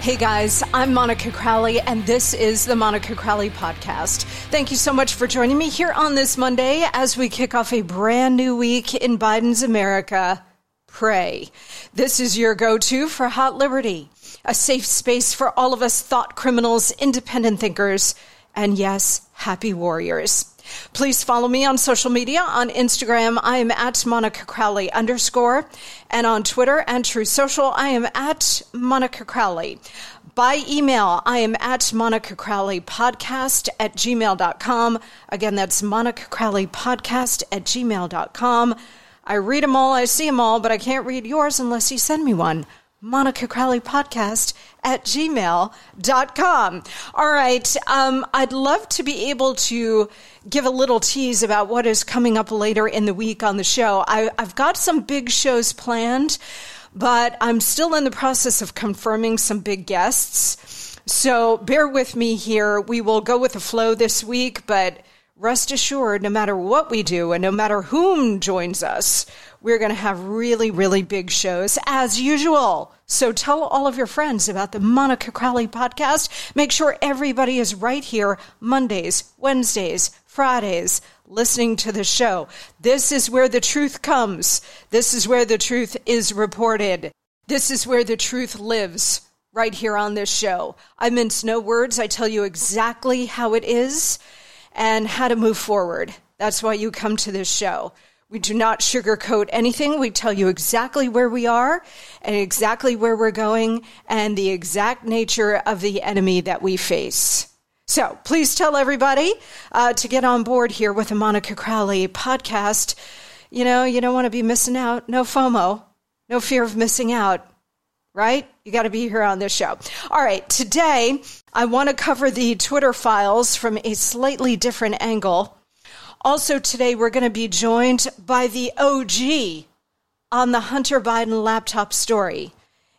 Hey guys, I'm Monica Crowley, and this is the Monica Crowley Podcast. Thank you so much for joining me here on this Monday as we kick off a brand new week in Biden's America. Pray. This is your go to for Hot Liberty, a safe space for all of us thought criminals, independent thinkers, and yes, happy warriors. Please follow me on social media. On Instagram, I am at Monica Crowley underscore. And on Twitter and Truth Social, I am at Monica Crowley. By email, I am at Monica Crowley podcast at gmail.com. Again, that's Monica Crowley podcast at gmail.com. I read them all, I see them all, but I can't read yours unless you send me one. Monica Crowley podcast at gmail.com. All right. Um, I'd love to be able to give a little tease about what is coming up later in the week on the show. I, I've got some big shows planned, but I'm still in the process of confirming some big guests. So bear with me here. We will go with the flow this week, but rest assured, no matter what we do and no matter whom joins us, we're going to have really, really big shows as usual. So tell all of your friends about the Monica Crowley podcast. Make sure everybody is right here Mondays, Wednesdays, Fridays, listening to the show. This is where the truth comes. This is where the truth is reported. This is where the truth lives right here on this show. I mince no words. I tell you exactly how it is and how to move forward. That's why you come to this show. We do not sugarcoat anything. We tell you exactly where we are and exactly where we're going and the exact nature of the enemy that we face. So please tell everybody uh, to get on board here with the Monica Crowley podcast. You know, you don't want to be missing out. No FOMO, no fear of missing out, right? You got to be here on this show. All right, today I want to cover the Twitter files from a slightly different angle. Also, today we're going to be joined by the OG on the Hunter Biden laptop story,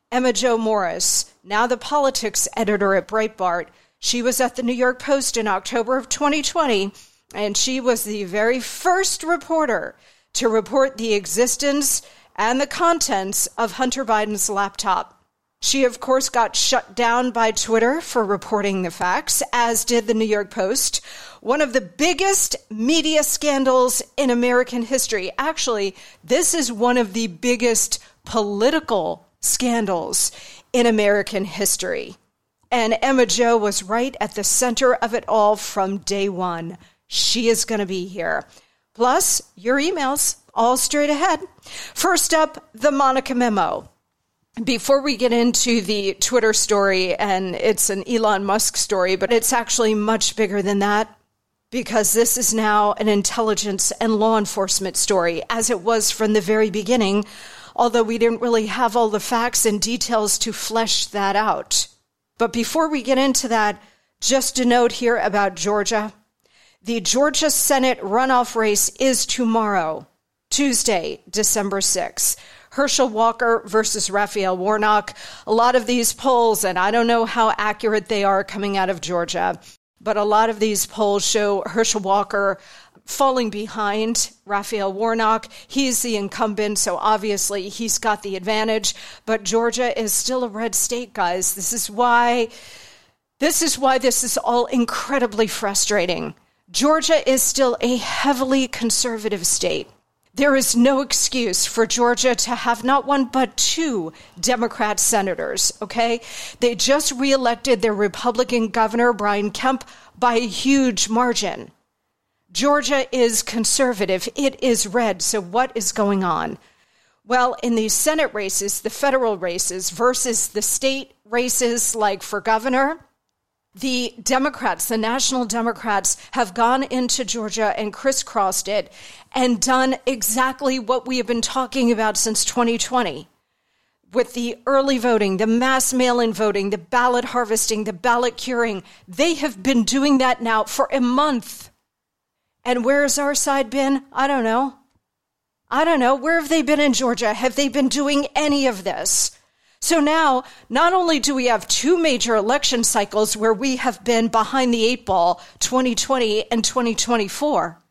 Emma Jo Morris, now the politics editor at Breitbart. She was at the New York Post in October of 2020, and she was the very first reporter to report the existence and the contents of Hunter Biden's laptop. She, of course, got shut down by Twitter for reporting the facts, as did the New York Post. One of the biggest media scandals in American history. Actually, this is one of the biggest political scandals in American history. And Emma Jo was right at the center of it all from day one. She is going to be here. Plus, your emails, all straight ahead. First up, the Monica Memo. Before we get into the Twitter story, and it's an Elon Musk story, but it's actually much bigger than that because this is now an intelligence and law enforcement story, as it was from the very beginning, although we didn't really have all the facts and details to flesh that out. But before we get into that, just a note here about Georgia. The Georgia Senate runoff race is tomorrow, Tuesday, December 6th. Herschel Walker versus Raphael Warnock. A lot of these polls, and I don't know how accurate they are coming out of Georgia, but a lot of these polls show Herschel Walker falling behind Raphael Warnock. He's the incumbent, so obviously he's got the advantage. But Georgia is still a red state, guys. This is why this is why this is all incredibly frustrating. Georgia is still a heavily conservative state. There is no excuse for Georgia to have not one but two Democrat senators, okay? They just reelected their Republican governor, Brian Kemp, by a huge margin. Georgia is conservative, it is red. So, what is going on? Well, in these Senate races, the federal races versus the state races, like for governor, the Democrats, the national Democrats, have gone into Georgia and crisscrossed it and done exactly what we have been talking about since 2020 with the early voting, the mass mail in voting, the ballot harvesting, the ballot curing. They have been doing that now for a month. And where's our side been? I don't know. I don't know. Where have they been in Georgia? Have they been doing any of this? So now, not only do we have two major election cycles where we have been behind the eight ball, 2020 and 2024,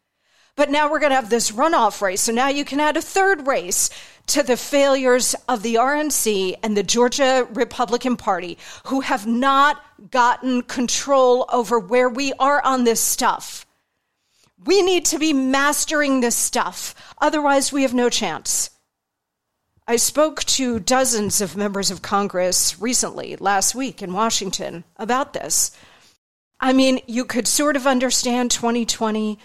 but now we're going to have this runoff race. So now you can add a third race to the failures of the RNC and the Georgia Republican Party, who have not gotten control over where we are on this stuff. We need to be mastering this stuff. Otherwise, we have no chance. I spoke to dozens of members of Congress recently, last week in Washington, about this. I mean, you could sort of understand 2020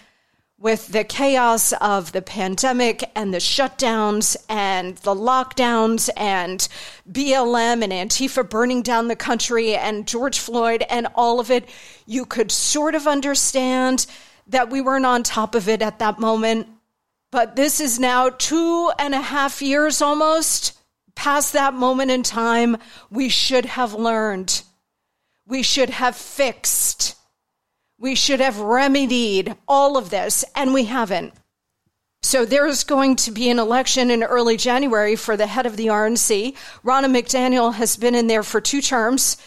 with the chaos of the pandemic and the shutdowns and the lockdowns and BLM and Antifa burning down the country and George Floyd and all of it. You could sort of understand that we weren't on top of it at that moment. But this is now two and a half years almost past that moment in time. We should have learned. We should have fixed. We should have remedied all of this, and we haven't. So there's going to be an election in early January for the head of the RNC. Ronna McDaniel has been in there for two terms,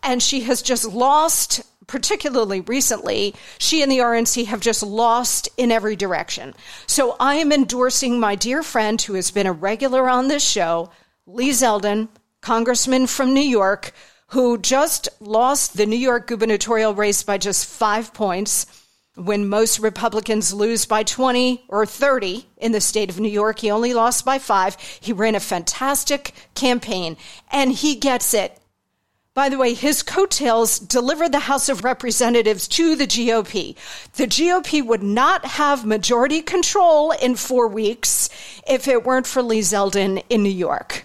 and she has just lost particularly recently, she and the RNC have just lost in every direction. So I am endorsing my dear friend who has been a regular on this show, Lee Zeldin, congressman from New York, who just lost the New York gubernatorial race by just five points. When most Republicans lose by 20 or 30 in the state of New York, he only lost by five. He ran a fantastic campaign and he gets it. By the way, his coattails delivered the House of Representatives to the GOP. The GOP would not have majority control in four weeks if it weren't for Lee Zeldin in New York.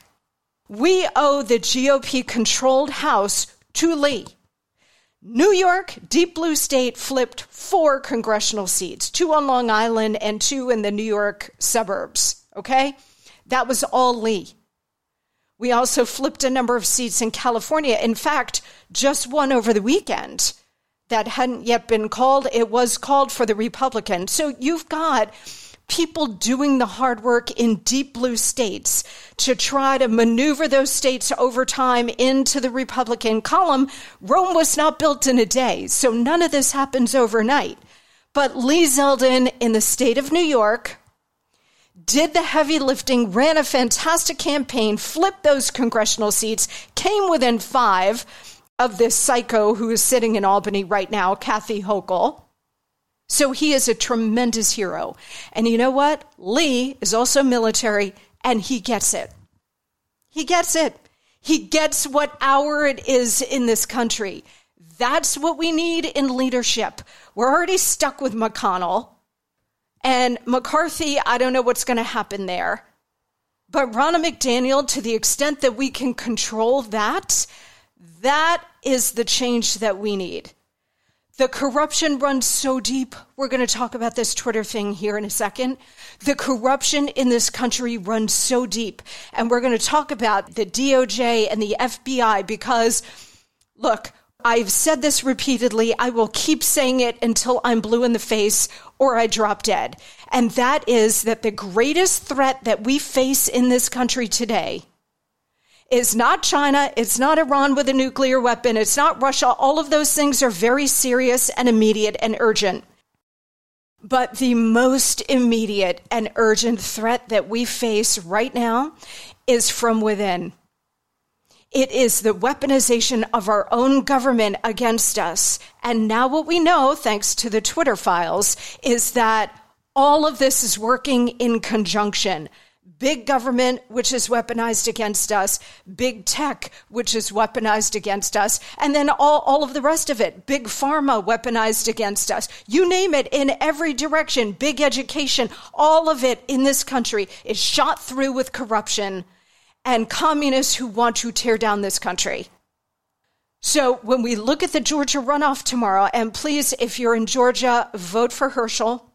We owe the GOP controlled House to Lee. New York, deep blue state, flipped four congressional seats, two on Long Island and two in the New York suburbs. Okay? That was all Lee. We also flipped a number of seats in California. In fact, just one over the weekend that hadn't yet been called. It was called for the Republican. So you've got people doing the hard work in deep blue states to try to maneuver those states over time into the Republican column. Rome was not built in a day, so none of this happens overnight. But Lee Zeldin in the state of New York, did the heavy lifting, ran a fantastic campaign, flipped those congressional seats, came within five of this psycho who is sitting in Albany right now, Kathy Hochul. So he is a tremendous hero. And you know what? Lee is also military and he gets it. He gets it. He gets what hour it is in this country. That's what we need in leadership. We're already stuck with McConnell. And McCarthy, I don't know what's going to happen there. But Ronna McDaniel, to the extent that we can control that, that is the change that we need. The corruption runs so deep. We're going to talk about this Twitter thing here in a second. The corruption in this country runs so deep. And we're going to talk about the DOJ and the FBI because, look, I've said this repeatedly. I will keep saying it until I'm blue in the face or I drop dead. And that is that the greatest threat that we face in this country today is not China. It's not Iran with a nuclear weapon. It's not Russia. All of those things are very serious and immediate and urgent. But the most immediate and urgent threat that we face right now is from within. It is the weaponization of our own government against us. And now, what we know, thanks to the Twitter files, is that all of this is working in conjunction. Big government, which is weaponized against us, big tech, which is weaponized against us, and then all, all of the rest of it. Big pharma weaponized against us. You name it in every direction. Big education, all of it in this country is shot through with corruption and communists who want to tear down this country. So when we look at the Georgia runoff tomorrow, and please, if you're in Georgia, vote for Herschel.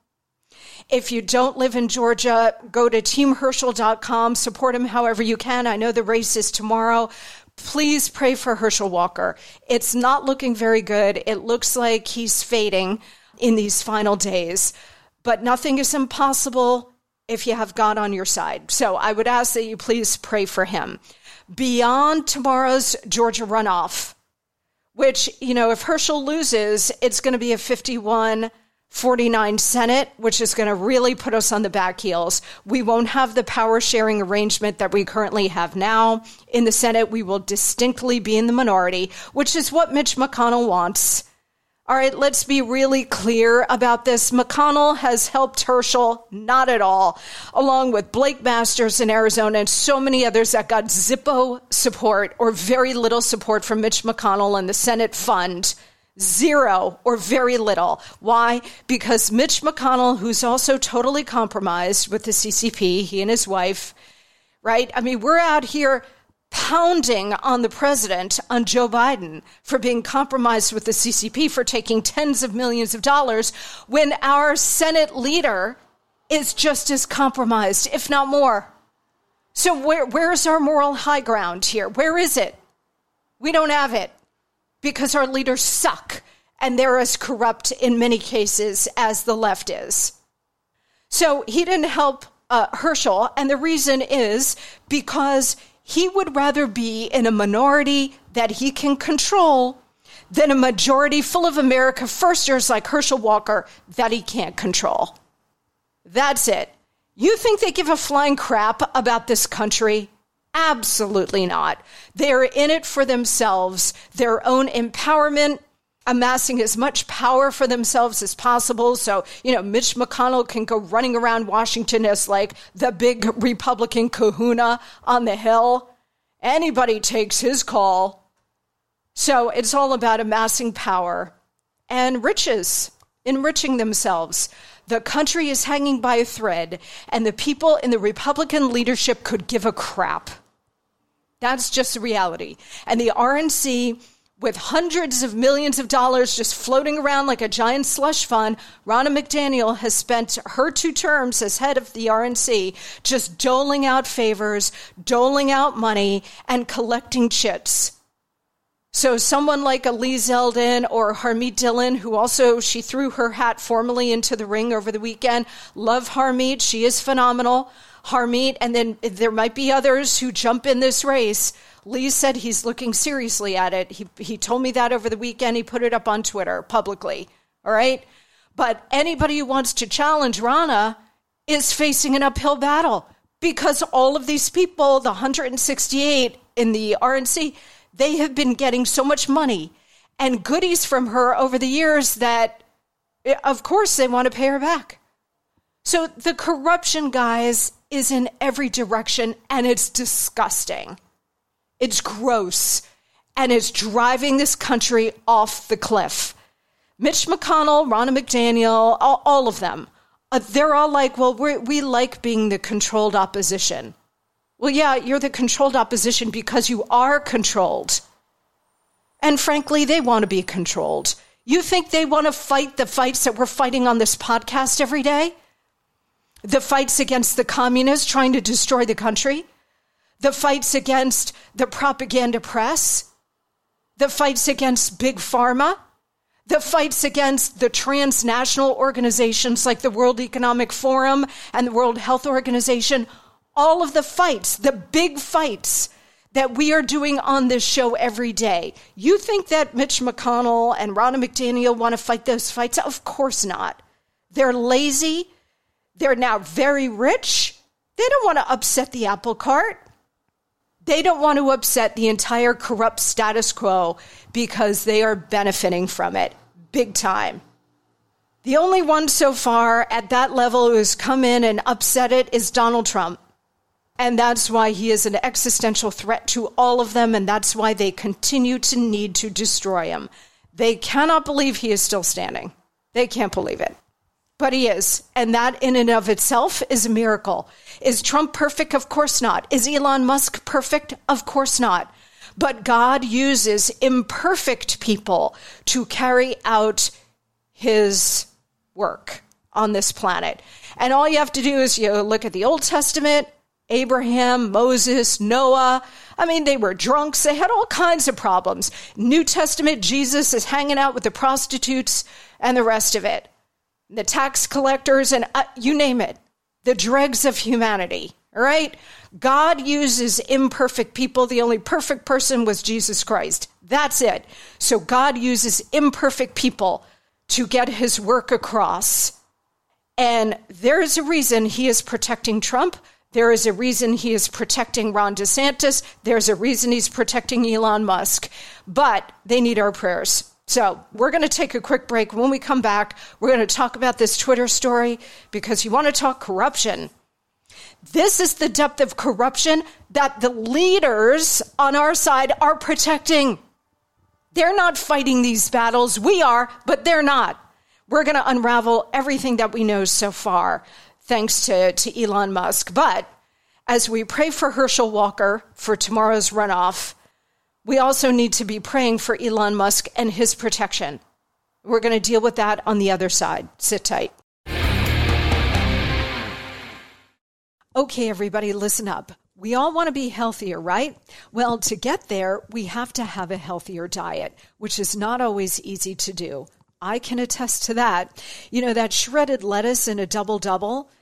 If you don't live in Georgia, go to teamherschel.com, support him however you can. I know the race is tomorrow. Please pray for Herschel Walker. It's not looking very good. It looks like he's fading in these final days, but nothing is impossible if you have God on your side. So I would ask that you please pray for him. Beyond tomorrow's Georgia runoff, which, you know, if Herschel loses, it's going to be a 51 49 Senate, which is going to really put us on the back heels. We won't have the power sharing arrangement that we currently have now. In the Senate, we will distinctly be in the minority, which is what Mitch McConnell wants. All right, let's be really clear about this. McConnell has helped Herschel, not at all, along with Blake Masters in Arizona and so many others that got Zippo support or very little support from Mitch McConnell and the Senate fund. Zero or very little. Why? Because Mitch McConnell, who's also totally compromised with the CCP, he and his wife, right? I mean, we're out here pounding on the president, on Joe Biden, for being compromised with the CCP, for taking tens of millions of dollars, when our Senate leader is just as compromised, if not more. So, where, where's our moral high ground here? Where is it? We don't have it because our leaders suck and they're as corrupt in many cases as the left is. So, he didn't help uh, Herschel, and the reason is because he would rather be in a minority that he can control than a majority full of America firsters like Herschel Walker that he can't control. That's it. You think they give a flying crap about this country? Absolutely not. They're in it for themselves, their own empowerment, amassing as much power for themselves as possible. So, you know, Mitch McConnell can go running around Washington as like the big Republican kahuna on the Hill. Anybody takes his call. So it's all about amassing power and riches, enriching themselves. The country is hanging by a thread, and the people in the Republican leadership could give a crap. That's just the reality. And the RNC with hundreds of millions of dollars just floating around like a giant slush fund, Ronna McDaniel has spent her two terms as head of the RNC just doling out favors, doling out money, and collecting chips. So someone like Lee Zeldin or Harmeet Dillon, who also she threw her hat formally into the ring over the weekend. Love Harmeet. She is phenomenal. Harmeet, and then there might be others who jump in this race. Lee said he's looking seriously at it. He, he told me that over the weekend. He put it up on Twitter publicly. All right. But anybody who wants to challenge Ronna is facing an uphill battle because all of these people, the 168 in the RNC, they have been getting so much money and goodies from her over the years that, eh, of course, they want to pay her back. So the corruption, guys, is in every direction and it's disgusting. It's gross and it's driving this country off the cliff. Mitch McConnell, Ronna McDaniel, all, all of them, uh, they're all like, well, we like being the controlled opposition. Well, yeah, you're the controlled opposition because you are controlled. And frankly, they want to be controlled. You think they want to fight the fights that we're fighting on this podcast every day? The fights against the communists trying to destroy the country? The fights against the propaganda press? the fights against big pharma, the fights against the transnational organizations like the World Economic Forum and the World Health Organization, all of the fights, the big fights that we are doing on this show every day. You think that Mitch McConnell and Ronna McDaniel want to fight those fights? Of course not. They're lazy. They're now very rich. They don't want to upset the apple cart. They don't want to upset the entire corrupt status quo because they are benefiting from it big time. The only one so far at that level who has come in and upset it is Donald Trump. And that's why he is an existential threat to all of them, and that's why they continue to need to destroy him. They cannot believe he is still standing. They can't believe it. But he is. And that in and of itself is a miracle. Is Trump perfect? Of course not. Is Elon Musk perfect? Of course not. But God uses imperfect people to carry out his work on this planet. And all you have to do is you look at the Old Testament, Abraham, Moses, Noah. I mean, they were drunks. They had all kinds of problems. New Testament, Jesus is hanging out with the prostitutes and the rest of it, the tax collectors, and uh, you name it, the dregs of humanity. All right? God uses imperfect people. The only perfect person was Jesus Christ. That's it. So God uses imperfect people to get his work across. And there is a reason he is protecting Trump. There is a reason he is protecting Ron DeSantis. There's a reason he's protecting Elon Musk. But they need our prayers. So we're going to take a quick break. When we come back, we're going to talk about this Twitter story because you want to talk corruption. This is the depth of corruption that the leaders on our side are protecting. They're not fighting these battles. We are, but they're not. We're going to unravel everything that we know so far thanks to, to Elon Musk. But as we pray for Herschel Walker for tomorrow's runoff, we also need to be praying for Elon Musk and his protection. We're going to deal with that on the other side. Sit tight. Okay, everybody, listen up. We all want to be healthier, right? Well, to get there, we have to have a healthier diet, which is not always easy to do. I can attest to that. You know, that shredded lettuce in a double double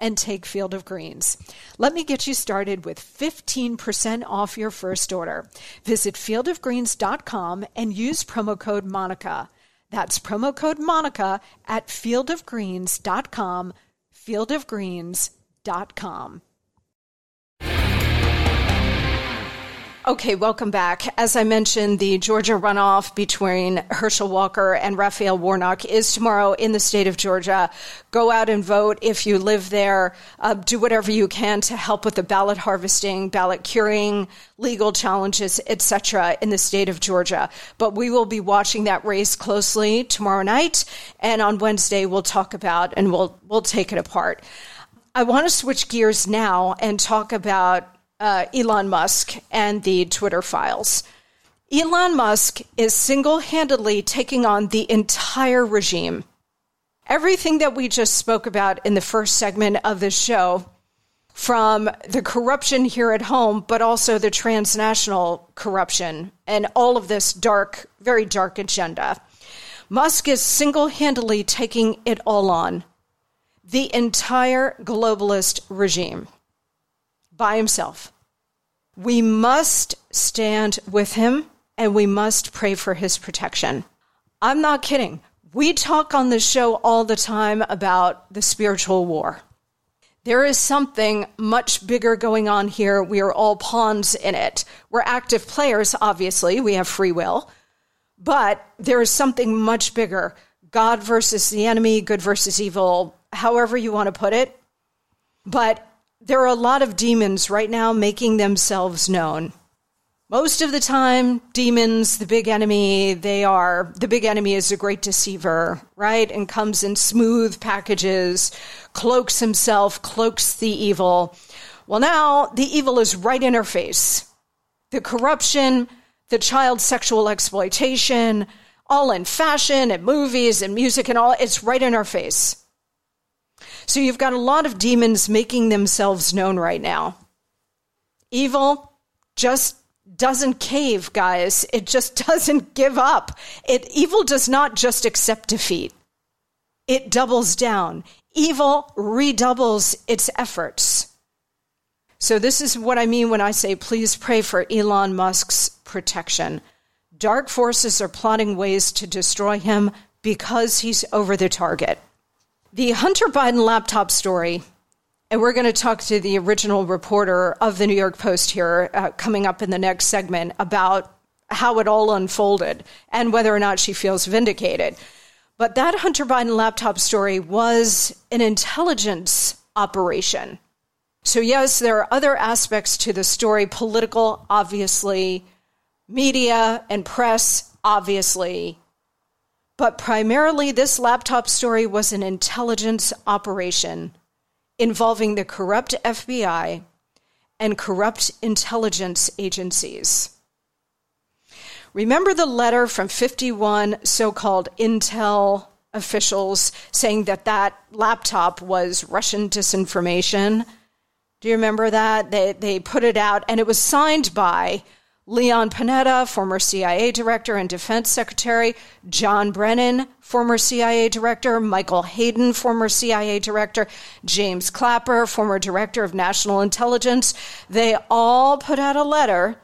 and take Field of Greens. Let me get you started with 15% off your first order. Visit fieldofgreens.com and use promo code Monica. That's promo code Monica at fieldofgreens.com, fieldofgreens.com. Okay, welcome back. As I mentioned, the Georgia runoff between Herschel Walker and Raphael Warnock is tomorrow in the state of Georgia. Go out and vote if you live there. Uh, do whatever you can to help with the ballot harvesting, ballot curing, legal challenges, etc. in the state of Georgia. But we will be watching that race closely tomorrow night, and on Wednesday we'll talk about and we'll we'll take it apart. I want to switch gears now and talk about uh, Elon Musk and the Twitter files. Elon Musk is single handedly taking on the entire regime. Everything that we just spoke about in the first segment of this show, from the corruption here at home, but also the transnational corruption and all of this dark, very dark agenda. Musk is single handedly taking it all on the entire globalist regime by himself. We must stand with him and we must pray for his protection. I'm not kidding. We talk on the show all the time about the spiritual war. There is something much bigger going on here. We are all pawns in it. We're active players, obviously. We have free will. But there is something much bigger God versus the enemy, good versus evil, however you want to put it. But there are a lot of demons right now making themselves known. Most of the time, demons, the big enemy, they are, the big enemy is a great deceiver, right? And comes in smooth packages, cloaks himself, cloaks the evil. Well, now the evil is right in her face. The corruption, the child sexual exploitation, all in fashion and movies and music and all, it's right in our face. So you've got a lot of demons making themselves known right now. Evil just doesn't cave, guys. It just doesn't give up. It evil does not just accept defeat. It doubles down. Evil redoubles its efforts. So this is what I mean when I say please pray for Elon Musk's protection. Dark forces are plotting ways to destroy him because he's over the target. The Hunter Biden laptop story, and we're going to talk to the original reporter of the New York Post here uh, coming up in the next segment about how it all unfolded and whether or not she feels vindicated. But that Hunter Biden laptop story was an intelligence operation. So, yes, there are other aspects to the story political, obviously, media and press, obviously, but primarily, this laptop story was an intelligence operation involving the corrupt FBI and corrupt intelligence agencies. Remember the letter from 51 so called intel officials saying that that laptop was Russian disinformation? Do you remember that? They, they put it out, and it was signed by Leon Panetta, former CIA director and defense secretary, John Brennan, former CIA director, Michael Hayden, former CIA director, James Clapper, former director of national intelligence. They all put out a letter,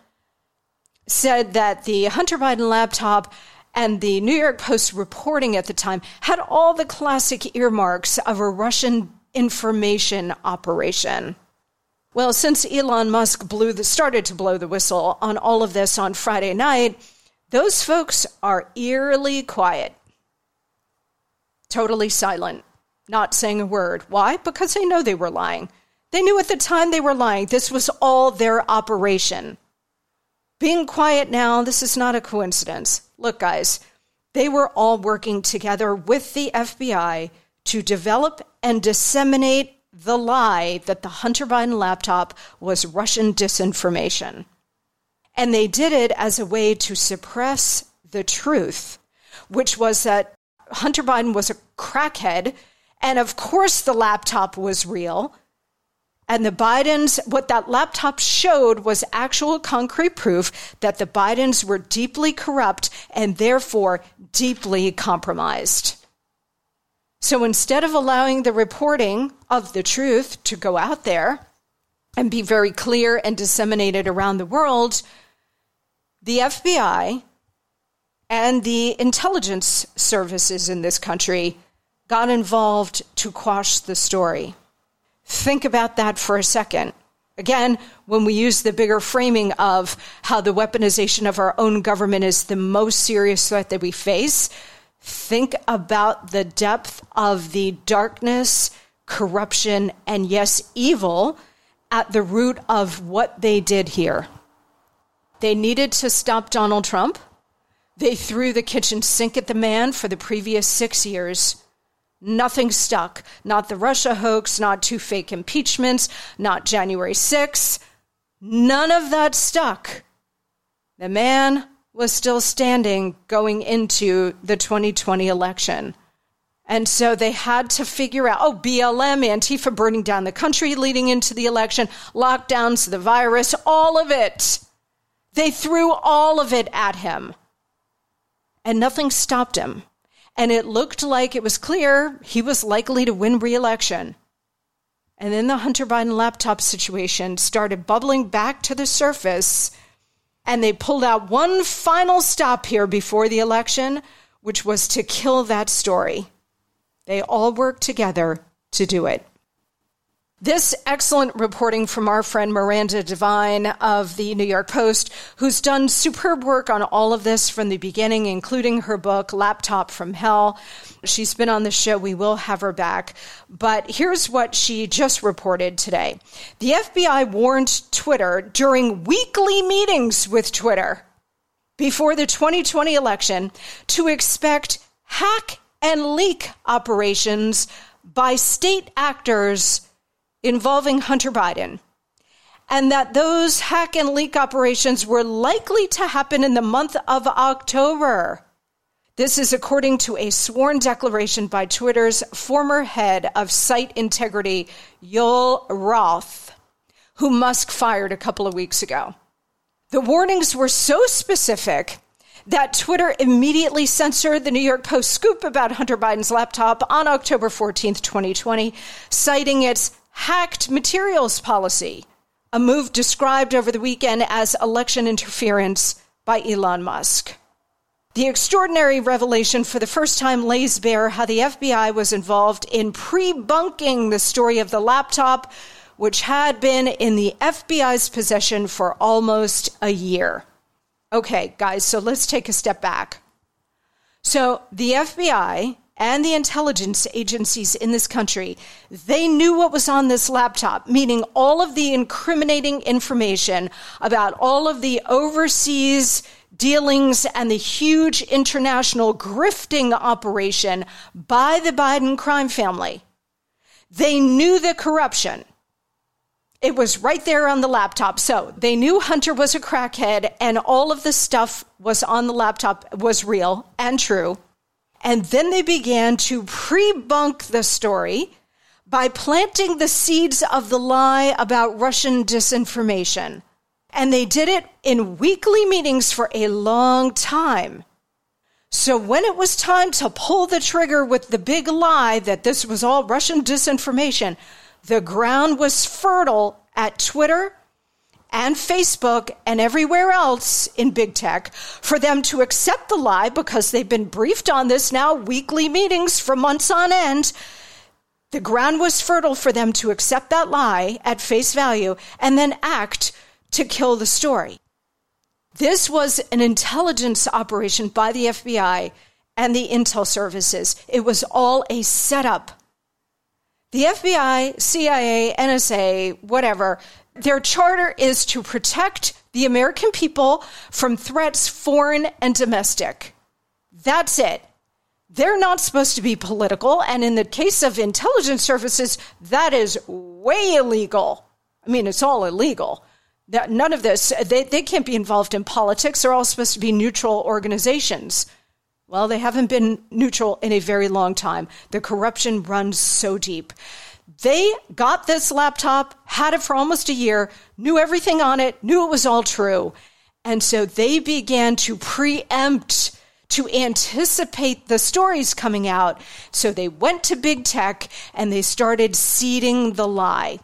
said that the Hunter Biden laptop and the New York Post reporting at the time had all the classic earmarks of a Russian information operation. Well, since Elon Musk blew the, started to blow the whistle on all of this on Friday night, those folks are eerily quiet, totally silent, not saying a word. Why? Because they know they were lying. They knew at the time they were lying. This was all their operation. Being quiet now, this is not a coincidence. Look, guys, they were all working together with the FBI to develop and disseminate the lie that the Hunter Biden laptop was Russian disinformation. And they did it as a way to suppress the truth, which was that Hunter Biden was a crackhead. And of course, the laptop was real. And the Bidens, what that laptop showed was actual concrete proof that the Bidens were deeply corrupt and therefore deeply compromised. So instead of allowing the reporting of the truth to go out there and be very clear and disseminated around the world, the FBI and the intelligence services in this country got involved to quash the story. Think about that for a second. Again, when we use the bigger framing of how the weaponization of our own government is the most serious threat that we face, Think about the depth of the darkness, corruption, and yes, evil at the root of what they did here. They needed to stop Donald Trump. They threw the kitchen sink at the man for the previous six years. Nothing stuck. Not the Russia hoax, not two fake impeachments, not January 6th. None of that stuck. The man was still standing going into the 2020 election. And so they had to figure out, oh, BLM, Antifa burning down the country leading into the election, lockdowns, the virus, all of it. They threw all of it at him. And nothing stopped him. and it looked like it was clear he was likely to win re election. And then the Hunter Biden laptop situation started bubbling back to the surface, and they pulled out one final stop here before the election, which was to kill that story. They all worked together to do it. This excellent reporting from our friend Miranda Devine of the New York Post, who's done superb work on all of this from the beginning, including her book, Laptop from Hell. She's been on the show. We will have her back. But here's what she just reported today The FBI warned Twitter during weekly meetings with Twitter before the 2020 election to expect hack and leak operations by state actors involving Hunter Biden, and that those hack and leak operations were likely to happen in the month of October. This is according to a sworn declaration by Twitter's former head of site integrity, Yoel Roth, who Musk fired a couple of weeks ago. The warnings were so specific that Twitter immediately censored the New York Post scoop about Hunter Biden's laptop on October 14th, 2020, citing its hacked materials policy, a move described over the weekend as election interference by Elon Musk. The extraordinary revelation for the first time lays bare how the FBI was involved in pre bunking the story of the laptop, which had been in the FBI's possession for almost a year. Okay, guys, so let's take a step back. So the FBI and the intelligence agencies in this country, they knew what was on this laptop, meaning all of the incriminating information about all of the overseas dealings and the huge international grifting operation by the Biden crime family. They knew the corruption. It was right there on the laptop. So they knew Hunter was a crackhead and all of the stuff was on the laptop was real and true. And then they began to pre bunk the story by planting the seeds of the lie about Russian disinformation. And they did it in weekly meetings for a long time. So when it was time to pull the trigger with the big lie that this was all Russian disinformation, the ground was fertile at Twitter and Facebook and everywhere else in big tech for them to accept the lie because they've been briefed on this now weekly meetings for months on end. The ground was fertile for them to accept that lie at face value and then act to kill the story. This was an intelligence operation by the FBI and the intel services. It was all a setup. The FBI, CIA, NSA, whatever, their charter is to protect the American people from threats, foreign and domestic. That's it. They're not supposed to be political. And in the case of intelligence services, that is way illegal. I mean, it's all illegal. None of this, they, they can't be involved in politics. They're all supposed to be neutral organizations. Well, they haven't been neutral in a very long time. The corruption runs so deep. They got this laptop, had it for almost a year, knew everything on it, knew it was all true. And so they began to preempt, to anticipate the stories coming out. So they went to big tech and they started seeding the lie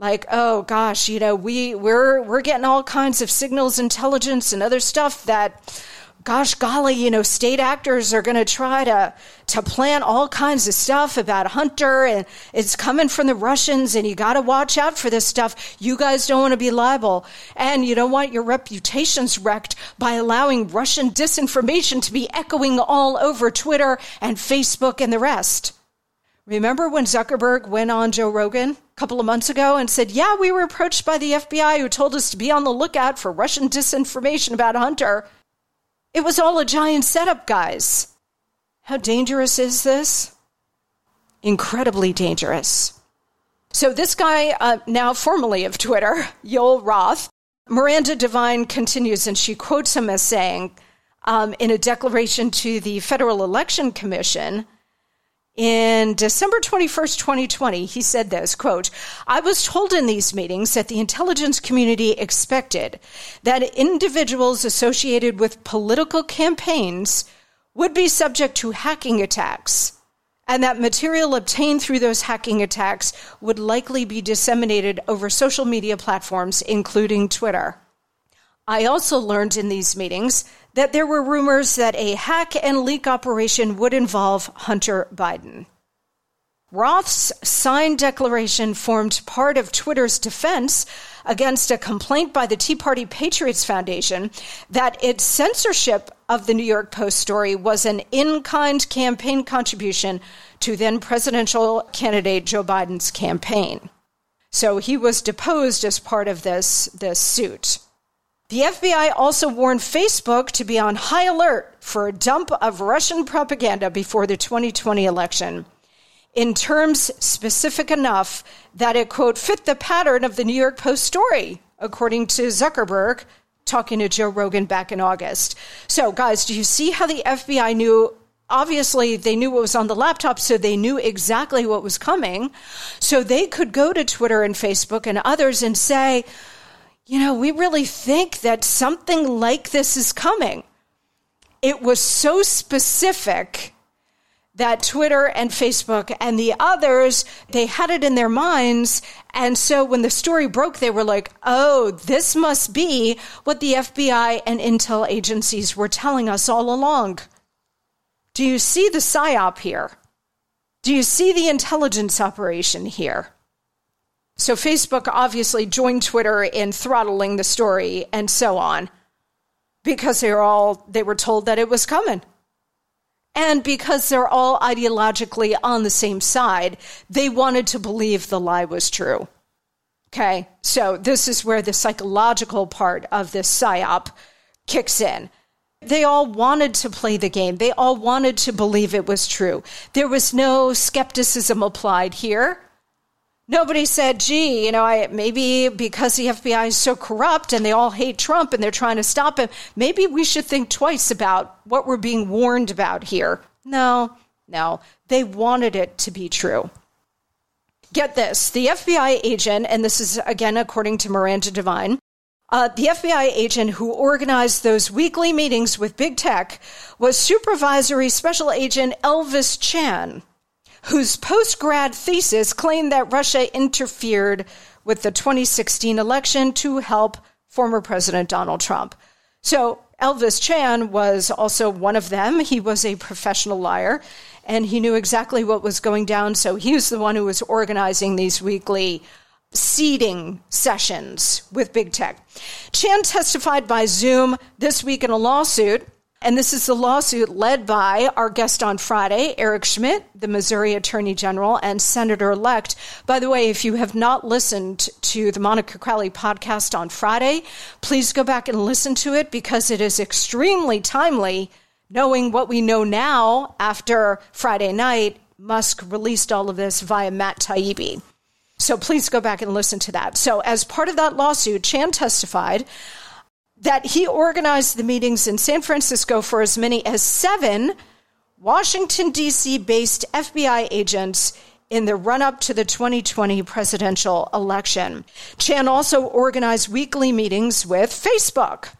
like oh gosh you know we we're we're getting all kinds of signals intelligence and other stuff that gosh golly, you know, state actors are going to try to to plan all kinds of stuff about Hunter and it's coming from the Russians and you got to watch out for this stuff. You guys don't want to be liable and you don't want your reputations wrecked by allowing Russian disinformation to be echoing all over Twitter and Facebook and the rest. Remember when Zuckerberg went on Joe Rogan a couple of months ago and said, Yeah, we were approached by the FBI who told us to be on the lookout for Russian disinformation about Hunter. It was all a giant setup, guys. How dangerous is this? Incredibly dangerous. So, this guy, uh, now formerly of Twitter, Joel Roth, Miranda Devine continues and she quotes him as saying, um, in a declaration to the Federal Election Commission, in December 21st, 2020, he said this, quote, I was told in these meetings that the intelligence community expected that individuals associated with political campaigns would be subject to hacking attacks, and that material obtained through those hacking attacks would likely be disseminated over social media platforms, including Twitter. I also learned in these meetings that there were rumors that a hack and leak operation would involve Hunter Biden. Roth's signed declaration formed part of Twitter's defense against a complaint by the Tea Party Patriots Foundation that its censorship of the New York Post story was an in kind campaign contribution to then presidential candidate Joe Biden's campaign. So he was deposed as part of this, this suit. The FBI also warned Facebook to be on high alert for a dump of Russian propaganda before the 2020 election in terms specific enough that it, quote, fit the pattern of the New York Post story, according to Zuckerberg, talking to Joe Rogan back in August. So, guys, do you see how the FBI knew? Obviously, they knew what was on the laptop, so they knew exactly what was coming. So they could go to Twitter and Facebook and others and say, you know, we really think that something like this is coming. It was so specific that Twitter and Facebook and the others, they had it in their minds. And so when the story broke, they were like, oh, this must be what the FBI and intel agencies were telling us all along. Do you see the psyop here? Do you see the intelligence operation here? So Facebook obviously joined Twitter in throttling the story and so on because they were all they were told that it was coming. And because they're all ideologically on the same side, they wanted to believe the lie was true. Okay, so this is where the psychological part of this psyop kicks in. They all wanted to play the game. They all wanted to believe it was true. There was no skepticism applied here. Nobody said, gee, you know, I, maybe because the FBI is so corrupt and they all hate Trump and they're trying to stop him, maybe we should think twice about what we're being warned about here. No, no. They wanted it to be true. Get this the FBI agent, and this is again according to Miranda Devine, uh, the FBI agent who organized those weekly meetings with big tech was Supervisory Special Agent Elvis Chan whose post grad thesis claimed that Russia interfered with the 2016 election to help former President Donald Trump. So Elvis Chan was also one of them. He was a professional liar and he knew exactly what was going down. So he was the one who was organizing these weekly seeding sessions with big tech. Chan testified by Zoom this week in a lawsuit and this is the lawsuit led by our guest on Friday, Eric Schmitt, the Missouri Attorney General and Senator elect. By the way, if you have not listened to the Monica Crowley podcast on Friday, please go back and listen to it because it is extremely timely knowing what we know now after Friday night. Musk released all of this via Matt Taibbi. So please go back and listen to that. So, as part of that lawsuit, Chan testified that he organized the meetings in San Francisco for as many as seven Washington, D.C. based FBI agents in the run up to the 2020 presidential election. Chan also organized weekly meetings with Facebook.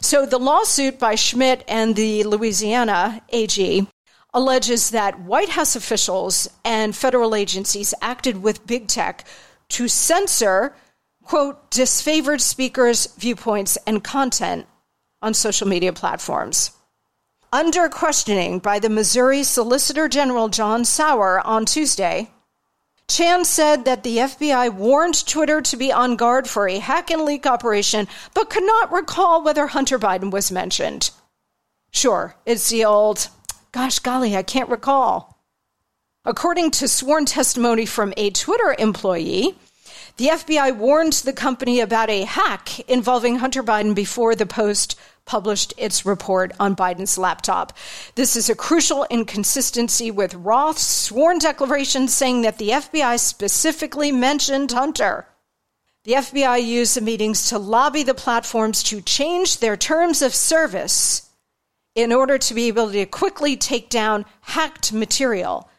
So the lawsuit by Schmitt and the Louisiana AG alleges that White House officials and federal agencies acted with big tech to censor quote, disfavored speakers' viewpoints and content on social media platforms. Under questioning by the Missouri Solicitor General John Sauer on Tuesday, Chan said that the FBI warned Twitter to be on guard for a hack and leak operation, but could not recall whether Hunter Biden was mentioned. Sure, it's the old, gosh golly, I can't recall. According to sworn testimony from a Twitter employee, the FBI warned the company about a hack involving Hunter Biden before the Post published its report on Biden's laptop. This is a crucial inconsistency with Roth's sworn declaration saying that the FBI specifically mentioned Hunter. The FBI used the meetings to lobby the platforms to change their terms of service in order to be able to quickly take down hacked material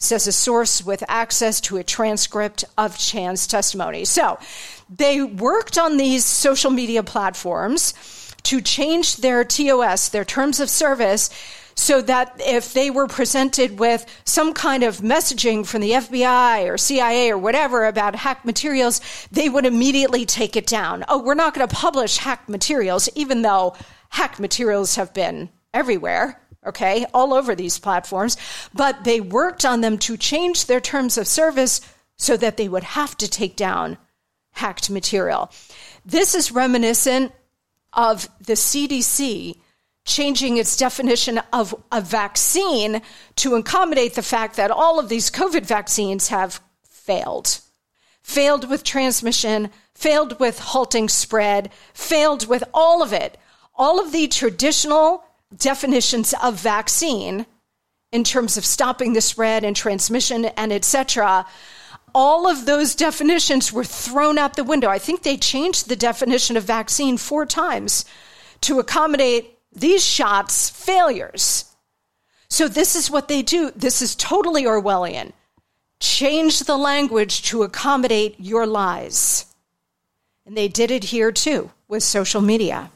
says a source with access to a transcript of Chan's testimony. So they worked on these social media platforms to change their TOS, their terms of service, so that if they were presented with some kind of messaging from the FBI or CIA or whatever about hacked materials, they would immediately take it down. Oh, we're not going to publish hacked materials, even though hacked materials have been everywhere okay, all over these platforms, but they worked on them to change their terms of service so that they would have to take down hacked material. This is reminiscent of the CDC changing its definition of a vaccine to accommodate the fact that all of these COVID vaccines have failed. Failed with transmission, failed with halting spread, failed with all of it. All of the traditional definitions of vaccine in terms of stopping the spread and transmission and etc all of those definitions were thrown out the window. I think they changed the definition of vaccine four times to accommodate these shots failures. So this is what they do. This is totally orwellian. Change the language to accommodate your lies. And they did it here too with social media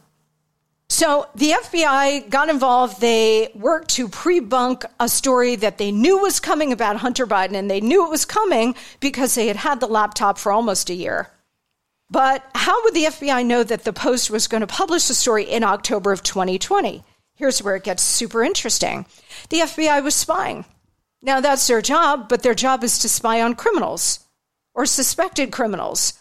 so the FBI got involved. They worked to pre-bunk a story that they knew was coming about Hunter Biden, and they knew it was coming because they had had the laptop for almost a year. But how would the FBI know that the Post was going to publish the story in October of 2020? Here's where it gets super interesting. The FBI was spying. Now, that's their job, but their job is to spy on criminals or suspected criminals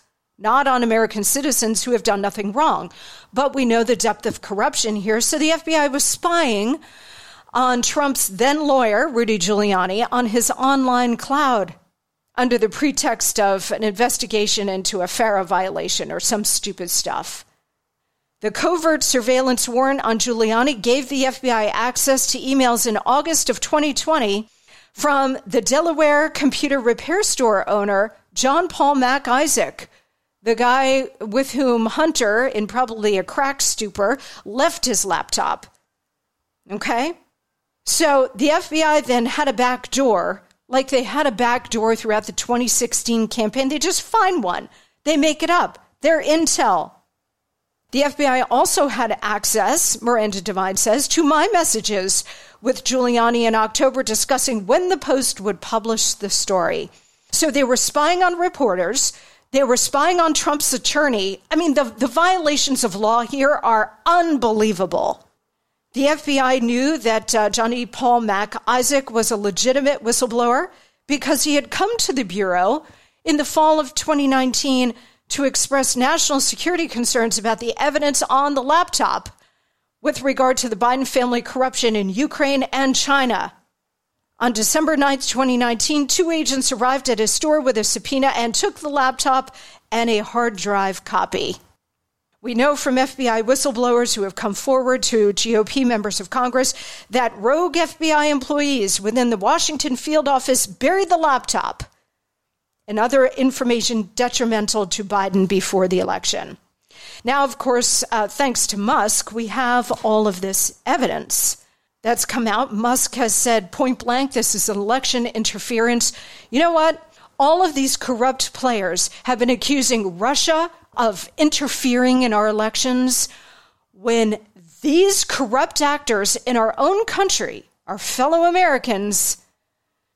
not on American citizens who have done nothing wrong. But we know the depth of corruption here. So the FBI was spying on Trump's then lawyer, Rudy Giuliani, on his online cloud under the pretext of an investigation into a FARA violation or some stupid stuff. The covert surveillance warrant on Giuliani gave the FBI access to emails in August of 2020 from the Delaware computer repair store owner, John Paul Mac Isaac, the guy with whom Hunter, in probably a crack stupor, left his laptop. Okay? So the FBI then had a back door, like they had a back door throughout the 2016 campaign. They just find one, they make it up. They're intel. The FBI also had access, Miranda Devine says, to my messages with Giuliani in October discussing when the Post would publish the story. So they were spying on reporters they were spying on Trump's attorney. I mean, the, the violations of law here are unbelievable. The FBI knew that uh, Johnny Paul Mac Isaac was a legitimate whistleblower because he had come to the Bureau in the fall of 2019 to express national security concerns about the evidence on the laptop with regard to the Biden family corruption in Ukraine and China. On December 9, 2019, two agents arrived at his store with a subpoena and took the laptop and a hard drive copy. We know from FBI whistleblowers who have come forward to GOP members of Congress that rogue FBI employees within the Washington field office buried the laptop and other information detrimental to Biden before the election. Now, of course, uh, thanks to Musk, we have all of this evidence that's come out. Musk has said point blank this is election interference. You know what? All of these corrupt players have been accusing Russia of interfering in our elections when these corrupt actors in our own country, our fellow Americans,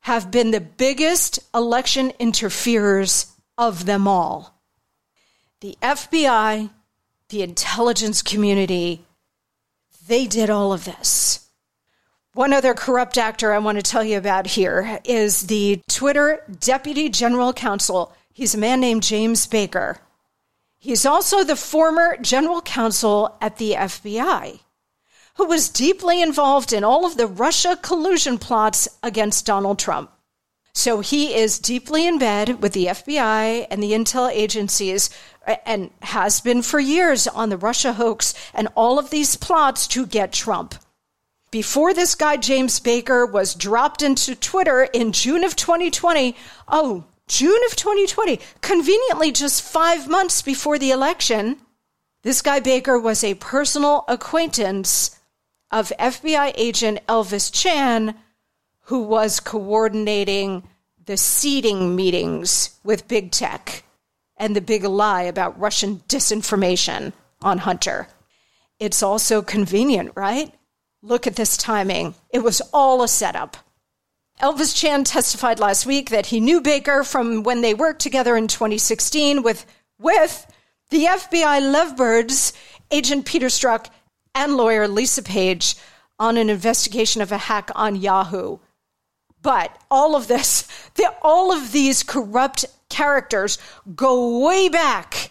have been the biggest election interferers of them all. The FBI, the intelligence community, they did all of this. One other corrupt actor I want to tell you about here is the Twitter Deputy General Counsel. He's a man named James Baker. He's also the former general counsel at the FBI, who was deeply involved in all of the Russia collusion plots against Donald Trump. So he is deeply in bed with the FBI and the intel agencies and has been for years on the Russia hoax and all of these plots to get Trump. Before this guy, James Baker, was dropped into Twitter in June of 2020, oh, June of 2020, conveniently just five months before the election, this guy Baker was a personal acquaintance of FBI agent Elvis Chan, who was coordinating the seeding meetings with big tech and the big lie about Russian disinformation on Hunter. It's also convenient, right? Look at this timing. It was all a setup. Elvis Chan testified last week that he knew Baker from when they worked together in 2016 with, with the FBI lovebirds, Agent Peter Strzok and lawyer Lisa Page on an investigation of a hack on Yahoo. But all of this, the, all of these corrupt characters go way back.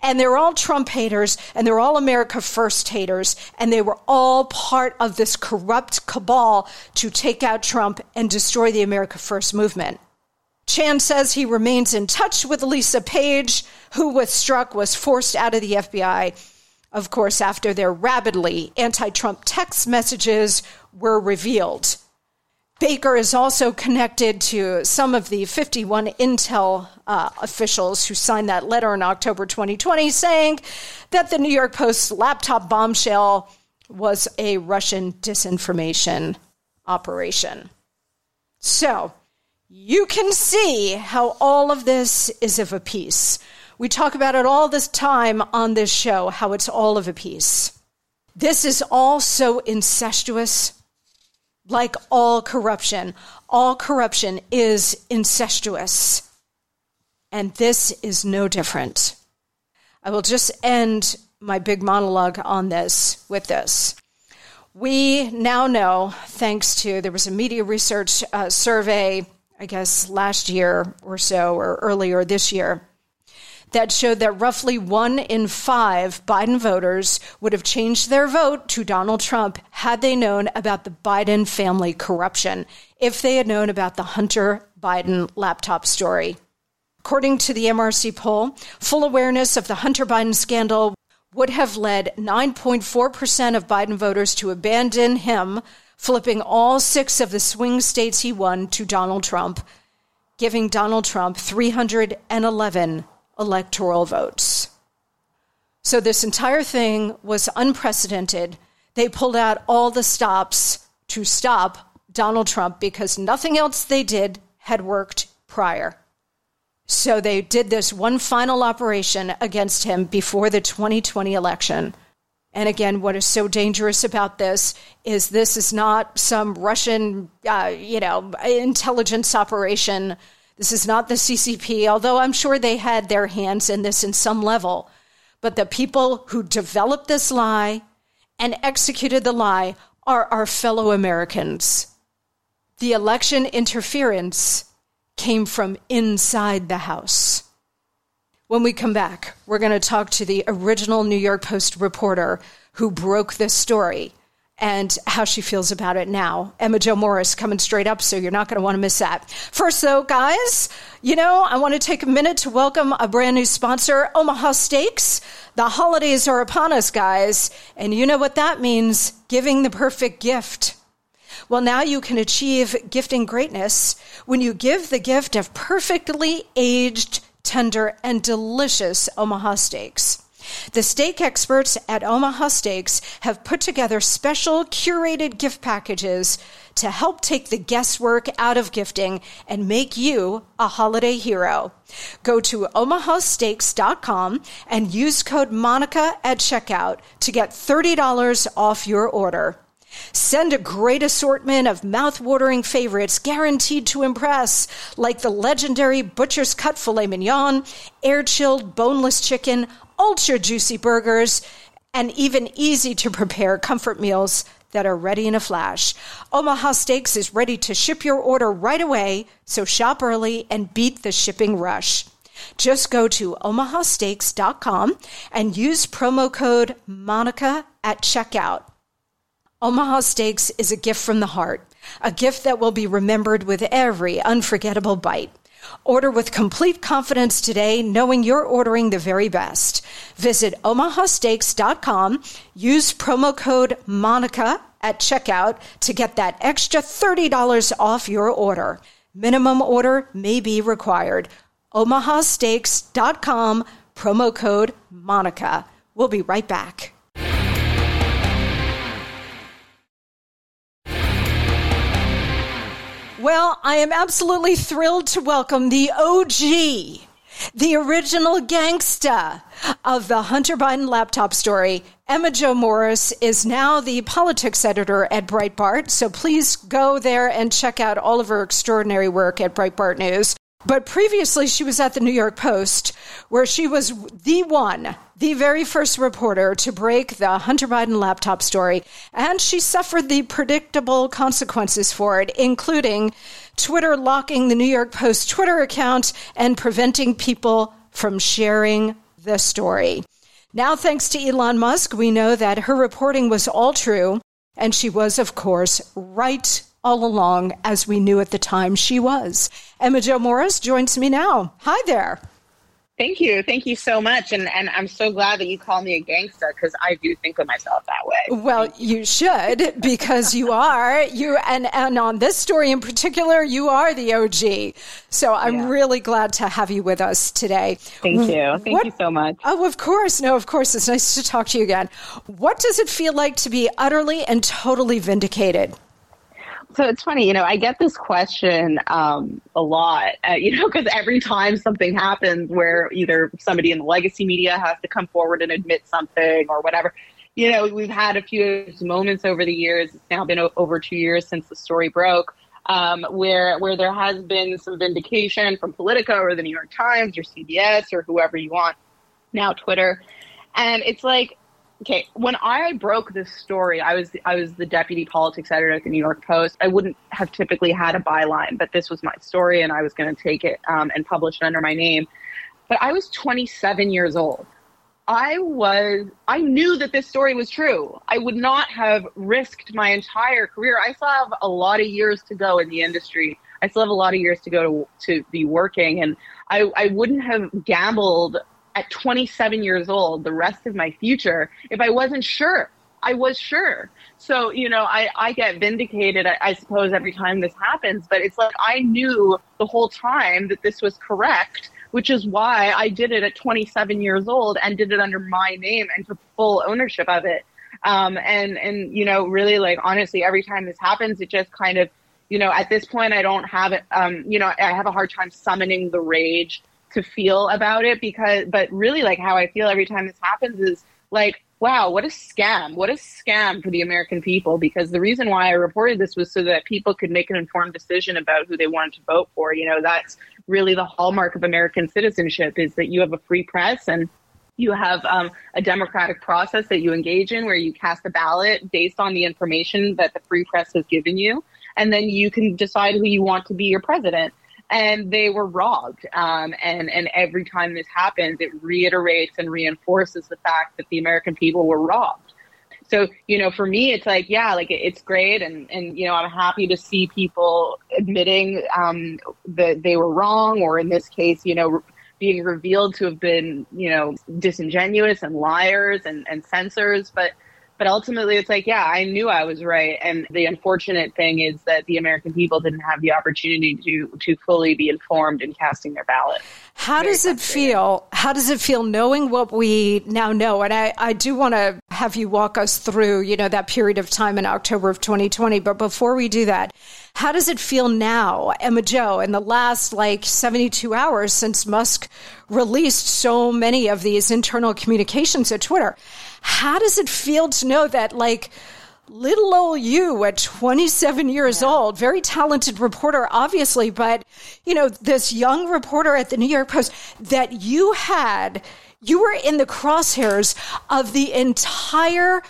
And they're all Trump haters and they're all America First haters. And they were all part of this corrupt cabal to take out Trump and destroy the America First movement. Chan says he remains in touch with Lisa Page, who, with Strzok, was forced out of the FBI, of course, after their rabidly anti Trump text messages were revealed. Baker is also connected to some of the 51 Intel uh, officials who signed that letter in October 2020 saying that the New York Post's laptop bombshell was a Russian disinformation operation. So you can see how all of this is of a piece. We talk about it all this time on this show, how it's all of a piece. This is all so incestuous like all corruption, all corruption is incestuous. And this is no different. I will just end my big monologue on this with this. We now know, thanks to there was a media research uh, survey, I guess last year or so, or earlier this year, that showed that roughly one in five Biden voters would have changed their vote to Donald Trump had they known about the Biden family corruption, if they had known about the Hunter Biden laptop story. According to the MRC poll, full awareness of the Hunter Biden scandal would have led 9.4% of Biden voters to abandon him, flipping all six of the swing states he won to Donald Trump, giving Donald Trump 311 electoral votes. So this entire thing was unprecedented. They pulled out all the stops to stop Donald Trump because nothing else they did had worked prior. So they did this one final operation against him before the 2020 election. And again, what is so dangerous about this is this is not some Russian, uh, you know, intelligence operation this is not the CCP, although I'm sure they had their hands in this in some level. But the people who developed this lie and executed the lie are our fellow Americans. The election interference came from inside the House. When we come back, we're going to talk to the original New York Post reporter who broke this story and how she feels about it now. Emma Jo Morris coming straight up, so you're not going to want to miss that. First, though, guys, you know, I want to take a minute to welcome a brand new sponsor, Omaha Steaks. The holidays are upon us, guys, and you know what that means giving the perfect gift. Well, now you can achieve gifting greatness when you give the gift of perfectly aged, tender, and delicious Omaha steaks. The steak experts at Omaha Steaks have put together special curated gift packages to help take the guesswork out of gifting and make you a holiday hero. Go to omahasteaks.com and use code Monica at checkout to get $30 off your order. Send a great assortment of mouth-watering favorites guaranteed to impress, like the legendary Butcher's Cut Filet Mignon, air-chilled boneless chicken, ultra juicy burgers, and even easy to prepare comfort meals that are ready in a flash. Omaha Steaks is ready to ship your order right away, so shop early and beat the shipping rush. Just go to omahasteaks.com and use promo code MONICA at checkout. Omaha Steaks is a gift from the heart, a gift that will be remembered with every unforgettable bite. Order with complete confidence today, knowing you're ordering the very best. Visit omahasteaks.com, use promo code MONICA at checkout to get that extra $30 off your order. Minimum order may be required. omahasteaks.com, promo code MONICA. We'll be right back. Well, I am absolutely thrilled to welcome the OG, the original gangsta of the Hunter Biden laptop story. Emma Jo Morris is now the politics editor at Breitbart. So please go there and check out all of her extraordinary work at Breitbart News. But previously, she was at the New York Post, where she was the one, the very first reporter to break the Hunter Biden laptop story. And she suffered the predictable consequences for it, including Twitter locking the New York Post Twitter account and preventing people from sharing the story. Now, thanks to Elon Musk, we know that her reporting was all true. And she was, of course, right all along, as we knew at the time she was. Emma Jo Morris joins me now. Hi there. Thank you. Thank you so much. And and I'm so glad that you call me a gangster because I do think of myself that way. Well, you. should because you are. You and and on this story in particular, you are the OG. So I'm yeah. really glad to have you with us today. Thank you. Thank what, you so much. Oh, of course. No, of course. It's nice to talk to you again. What does it feel like to be utterly and totally vindicated? So it's funny, you know, I get this question um, a lot, uh, you know, because every time something happens where either somebody in the legacy media has to come forward and admit something or whatever, you know, we've had a few moments over the years. It's now been o- over two years since the story broke, um, where where there has been some vindication from Politico or the New York Times or CBS or whoever you want, now Twitter, and it's like okay when i broke this story i was i was the deputy politics editor at the new york post. I wouldn't have typically had a byline but this was my story and i was going to take it um, and publish it under my name. But i was 27 years old. I was i knew that this story was true. I would not have risked my entire career. I still have a lot of years to go in the industry. I still have a lot of years to go to, to be working and I, I wouldn't have gambled at 27 years old the rest of my future if I wasn't sure. I was sure. So, you know, I, I get vindicated, I, I, suppose, every time this happens, but it's like I knew the whole time that this was correct, which is why I did it at 27 years old and did it under my name and took full ownership of it. Um, and, and, you know, really like, honestly, every time this happens, it just kind of, you know, at this point, I don't have it, um, you know, I have a hard time summoning the rage to feel about it because but really like how I feel every time this happens is like wow what a scam. What a scam for the American people because the reason why I reported this was so that people could make an informed decision about who they wanted to vote for. You know that's really the hallmark of American citizenship is that you have a free press and you have um, a democratic process that you engage in where you cast a ballot based on the information that the free press has given you. And then you can decide who you want to be your president and they were robbed. Um, and and every time this happens, it reiterates and reinforces the fact that the American people were robbed. So you know, for me, it's like yeah, like it's great, and and you know, I'm happy to see people admitting um, that they were wrong, or in this case, you know. Being revealed to have been, you know, disingenuous and liars and, and censors, but but ultimately, it's like, yeah, I knew I was right. And the unfortunate thing is that the American people didn't have the opportunity to to fully be informed in casting their ballot. How does it feel? How does it feel knowing what we now know? And I, I do want to have you walk us through, you know, that period of time in October of 2020. But before we do that, how does it feel now, Emma Jo, in the last like 72 hours since Musk released so many of these internal communications at Twitter? How does it feel to know that, like, little old you at 27 years yeah. old, very talented reporter, obviously, but, you know, this young reporter at the New York Post that you had, you were in the crosshairs of the entire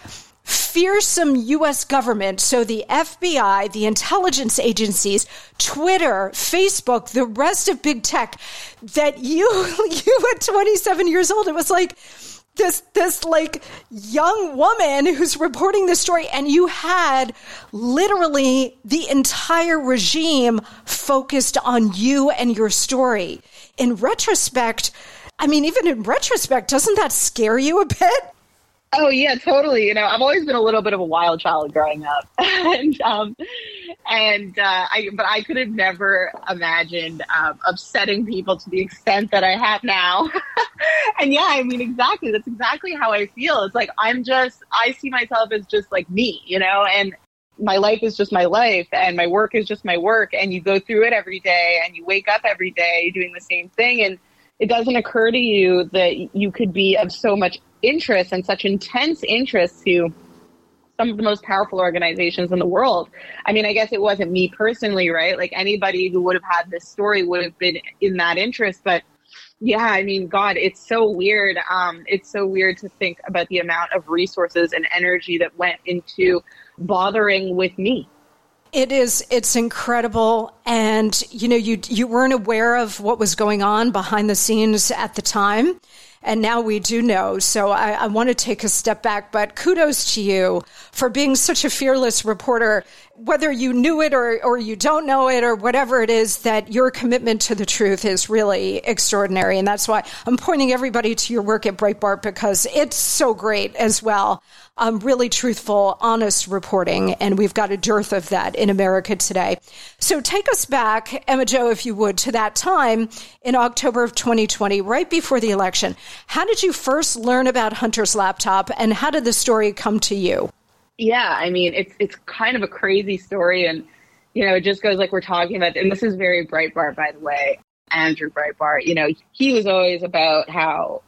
fearsome U.S. government. So the FBI, the intelligence agencies, Twitter, Facebook, the rest of big tech that you, you at 27 years old, it was like, this this like young woman who's reporting this story and you had literally the entire regime focused on you and your story. In retrospect i mean even in retrospect doesn't that scare you a bit Oh yeah, totally. You know, I've always been a little bit of a wild child growing up, and um, and uh, I but I could have never imagined um, upsetting people to the extent that I have now. and yeah, I mean, exactly. That's exactly how I feel. It's like I'm just I see myself as just like me, you know, and my life is just my life, and my work is just my work, and you go through it every day, and you wake up every day doing the same thing, and it doesn't occur to you that you could be of so much interest and such intense interest to some of the most powerful organizations in the world. I mean, I guess it wasn't me personally, right? Like anybody who would have had this story would have been in that interest, but yeah, I mean, God, it's so weird. Um, it's so weird to think about the amount of resources and energy that went into bothering with me. It is it's incredible and you know you you weren't aware of what was going on behind the scenes at the time and now we do know. So I, I, want to take a step back, but kudos to you for being such a fearless reporter, whether you knew it or, or you don't know it or whatever it is, that your commitment to the truth is really extraordinary. And that's why I'm pointing everybody to your work at Breitbart because it's so great as well. Um, really truthful, honest reporting. And we've got a dearth of that in America today. So take us back, Emma Jo, if you would, to that time in October of 2020, right before the election. How did you first learn about Hunter's laptop and how did the story come to you? Yeah, I mean, it's it's kind of a crazy story and you know, it just goes like we're talking about and this is very Breitbart by the way. Andrew Breitbart, you know, he was always about how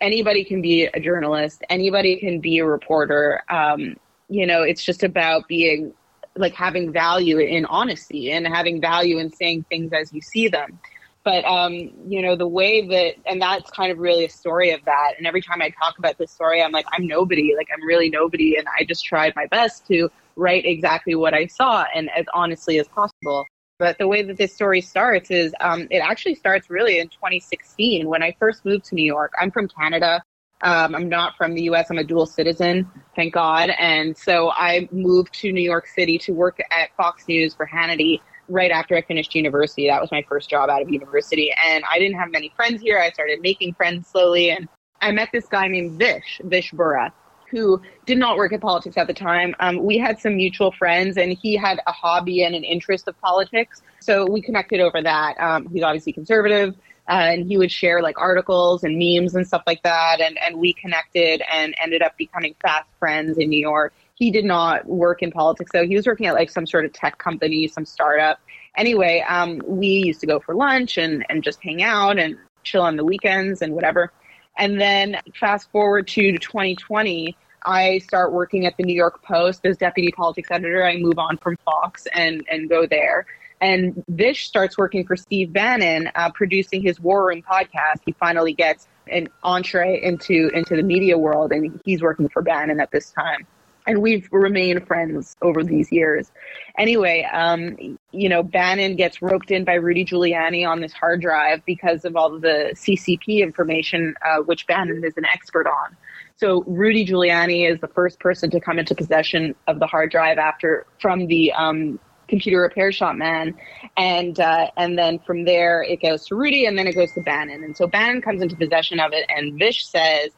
anybody can be a journalist, anybody can be a reporter. Um, you know, it's just about being like having value in honesty and having value in saying things as you see them. But um, you know, the way that and that's kind of really a story of that. And every time I talk about this story, I'm like, I'm nobody, like I'm really nobody. And I just tried my best to write exactly what I saw and as honestly as possible. But the way that this story starts is um, it actually starts really in 2016 when I first moved to New York. I'm from Canada. Um, I'm not from the US. I'm a dual citizen, thank God. And so I moved to New York City to work at Fox News for Hannity right after I finished university. That was my first job out of university. And I didn't have many friends here. I started making friends slowly. And I met this guy named Vish, Vish Burra, who did not work in politics at the time. Um, we had some mutual friends, and he had a hobby and an interest of politics. So we connected over that. Um, he's obviously conservative. Uh, and he would share like articles and memes and stuff like that. And, and we connected and ended up becoming fast friends in New York. He did not work in politics though. He was working at like some sort of tech company, some startup. Anyway, um, we used to go for lunch and, and just hang out and chill on the weekends and whatever. And then fast forward to 2020, I start working at the New York Post as deputy politics editor. I move on from Fox and, and go there. And Vish starts working for Steve Bannon, uh, producing his War Room podcast. He finally gets an entree into into the media world, and he's working for Bannon at this time. And we've remained friends over these years. Anyway, um, you know, Bannon gets roped in by Rudy Giuliani on this hard drive because of all the CCP information, uh, which Bannon is an expert on. So Rudy Giuliani is the first person to come into possession of the hard drive after from the um, computer repair shop man, and uh, and then from there it goes to Rudy, and then it goes to Bannon, and so Bannon comes into possession of it, and Vish says,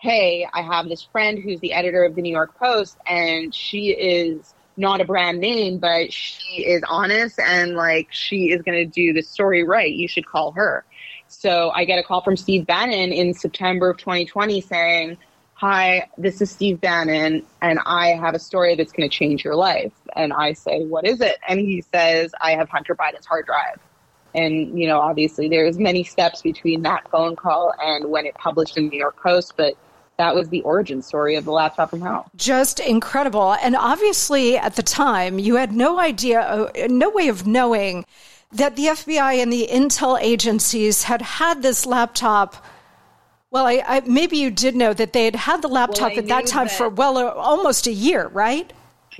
"Hey, I have this friend who's the editor of the New York Post, and she is." Not a brand name, but she is honest and like she is going to do the story right. You should call her. So I get a call from Steve Bannon in September of 2020 saying, Hi, this is Steve Bannon, and I have a story that's going to change your life. And I say, What is it? And he says, I have Hunter Biden's hard drive. And, you know, obviously there's many steps between that phone call and when it published in the New York Post, but that was the origin story of the laptop from hell. Just incredible. And obviously, at the time, you had no idea, uh, no way of knowing that the FBI and the intel agencies had had this laptop well, I, I, maybe you did know that they had had the laptop well, at that time that, for well uh, almost a year, right?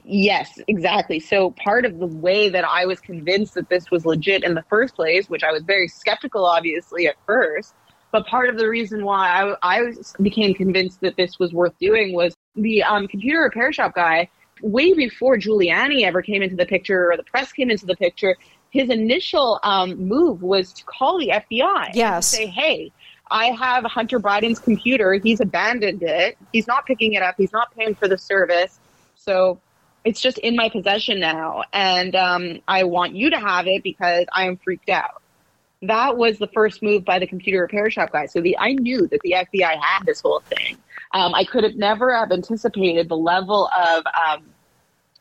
Yes, exactly. So part of the way that I was convinced that this was legit in the first place, which I was very skeptical, obviously at first, but part of the reason why I, I was, became convinced that this was worth doing was the um, computer repair shop guy. Way before Giuliani ever came into the picture or the press came into the picture, his initial um, move was to call the FBI. Yes. say, hey, I have Hunter Biden's computer. He's abandoned it. He's not picking it up. He's not paying for the service. So it's just in my possession now. And um, I want you to have it because I am freaked out. That was the first move by the computer repair shop guy. So the I knew that the FBI had this whole thing. Um, I could have never have anticipated the level of um,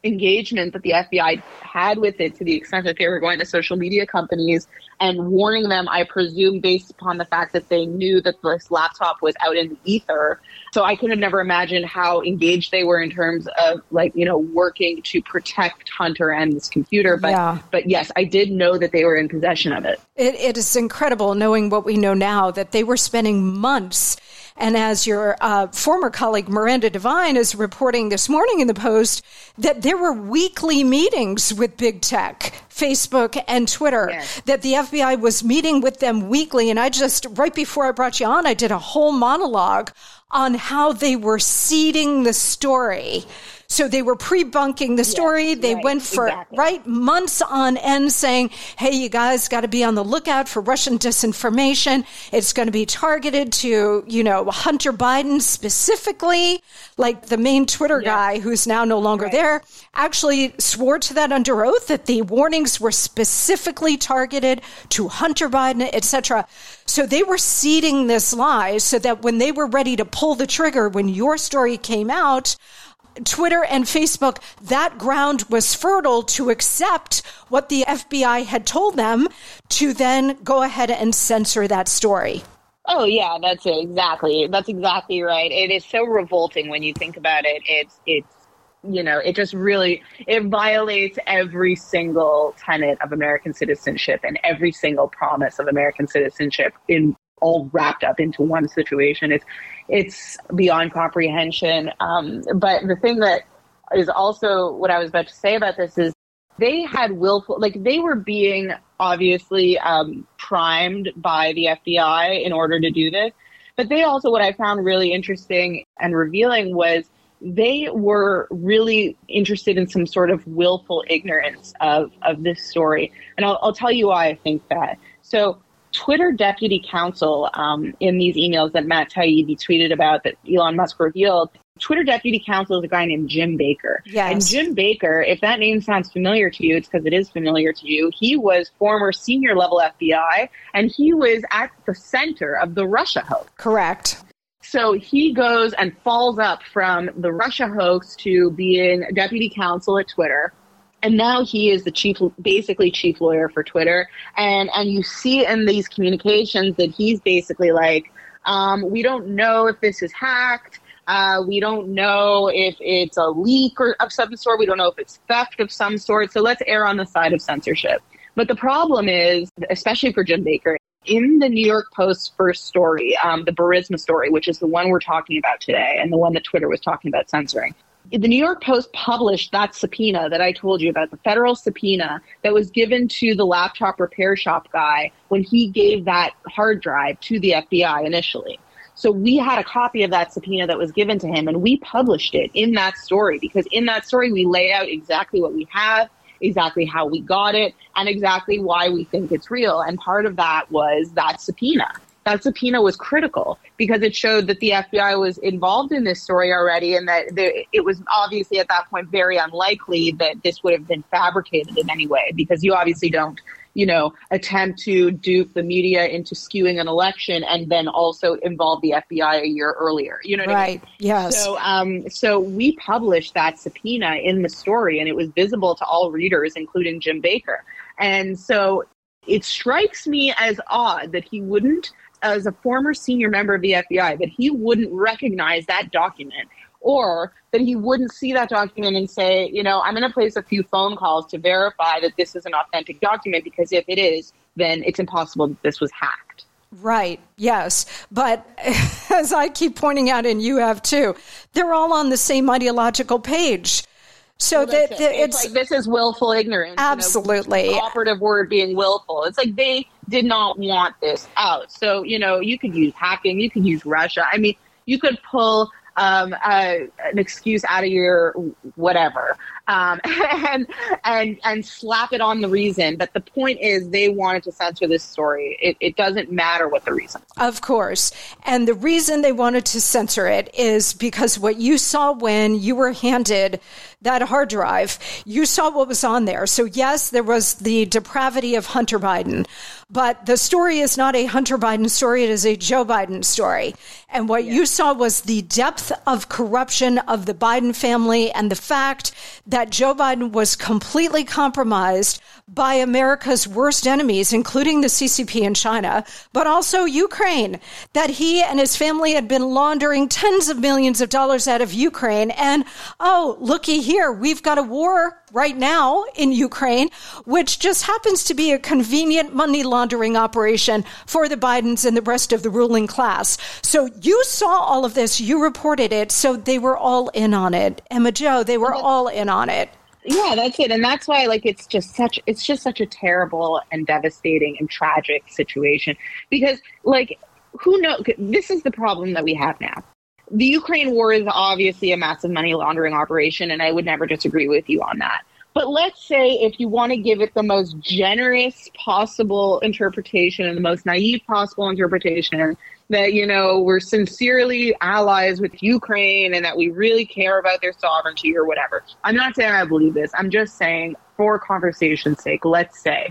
engagement that the FBI had with it to the extent that they were going to social media companies and warning them, I presume, based upon the fact that they knew that this laptop was out in the ether. So I could have never imagined how engaged they were in terms of like, you know, working to protect Hunter and this computer. But yeah. but yes, I did know that they were in possession of it. it. It is incredible knowing what we know now that they were spending months and as your uh, former colleague Miranda Devine is reporting this morning in the Post, that there were weekly meetings with big tech, Facebook and Twitter, yes. that the FBI was meeting with them weekly. And I just, right before I brought you on, I did a whole monologue on how they were seeding the story so they were pre-bunking the story. Yes, they right, went for exactly. right months on end saying, "Hey, you guys got to be on the lookout for Russian disinformation. It's going to be targeted to, you know, Hunter Biden specifically." Like the main Twitter yeah. guy who's now no longer right. there actually swore to that under oath that the warnings were specifically targeted to Hunter Biden, etc. So they were seeding this lie so that when they were ready to pull the trigger when your story came out, Twitter and Facebook, that ground was fertile to accept what the FBI had told them to then go ahead and censor that story. Oh yeah, that's it. Exactly. That's exactly right. It is so revolting when you think about it. It's it's you know, it just really it violates every single tenet of American citizenship and every single promise of American citizenship in all wrapped up into one situation. It's it's beyond comprehension. Um, but the thing that is also what I was about to say about this is they had willful, like they were being obviously um, primed by the FBI in order to do this. But they also, what I found really interesting and revealing was they were really interested in some sort of willful ignorance of, of this story. And I'll, I'll tell you why I think that. So Twitter deputy counsel um, in these emails that Matt Taibbi tweeted about that Elon Musk revealed. Twitter deputy counsel is a guy named Jim Baker. Yes. And Jim Baker, if that name sounds familiar to you, it's because it is familiar to you. He was former senior level FBI and he was at the center of the Russia hoax. Correct. So he goes and falls up from the Russia hoax to being deputy counsel at Twitter and now he is the chief basically chief lawyer for twitter. And and you see in these communications that he's basically like um, we don't know if this is hacked. Uh, we don't know if it's a leak or of some sort. We don't know if it's theft of some sort. So let's err on the side of censorship. But the problem is especially for jim baker in the New York Post's first story, um, the Burisma story, which is the one we're talking about today and the one that Twitter was talking about censoring, the New York Post published that subpoena that I told you about, the federal subpoena that was given to the laptop repair shop guy when he gave that hard drive to the FBI initially. So we had a copy of that subpoena that was given to him and we published it in that story because in that story we lay out exactly what we have, exactly how we got it, and exactly why we think it's real. And part of that was that subpoena that subpoena was critical because it showed that the FBI was involved in this story already and that there, it was obviously at that point very unlikely that this would have been fabricated in any way because you obviously don't you know attempt to dupe the media into skewing an election and then also involve the FBI a year earlier. You know right I mean? yes. So um so we published that subpoena in the story and it was visible to all readers including Jim Baker. And so it strikes me as odd that he wouldn't as a former senior member of the FBI that he wouldn't recognize that document or that he wouldn't see that document and say, you know, I'm going to place a few phone calls to verify that this is an authentic document because if it is, then it's impossible that this was hacked. Right, yes. But as I keep pointing out, and you have too, they're all on the same ideological page. So well, that, it. it's, it's like this is willful ignorance. Absolutely. You know, operative word being willful. It's like they did not want this out. So, you know, you could use hacking, you could use Russia. I mean, you could pull um, uh, an excuse out of your whatever um, and and and slap it on the reason. But the point is, they wanted to censor this story. It, it doesn't matter what the reason. Of course, and the reason they wanted to censor it is because what you saw when you were handed that hard drive, you saw what was on there. So yes, there was the depravity of Hunter Biden, but the story is not a Hunter Biden story. It is a Joe Biden story. And what you saw was the depth of corruption of the Biden family and the fact that Joe Biden was completely compromised by America's worst enemies, including the CCP in China, but also Ukraine, that he and his family had been laundering tens of millions of dollars out of Ukraine. And oh, looky here, we've got a war right now in Ukraine, which just happens to be a convenient money laundering operation for the Bidens and the rest of the ruling class. So you saw all of this, you reported it, so they were all in on it. Emma Jo, they were all in on it yeah that's it and that's why like it's just such it's just such a terrible and devastating and tragic situation because like who knows this is the problem that we have now the ukraine war is obviously a massive money laundering operation and i would never disagree with you on that but let's say if you want to give it the most generous possible interpretation and the most naive possible interpretation that you know we're sincerely allies with Ukraine and that we really care about their sovereignty or whatever. I'm not saying I believe this. I'm just saying for conversation's sake, let's say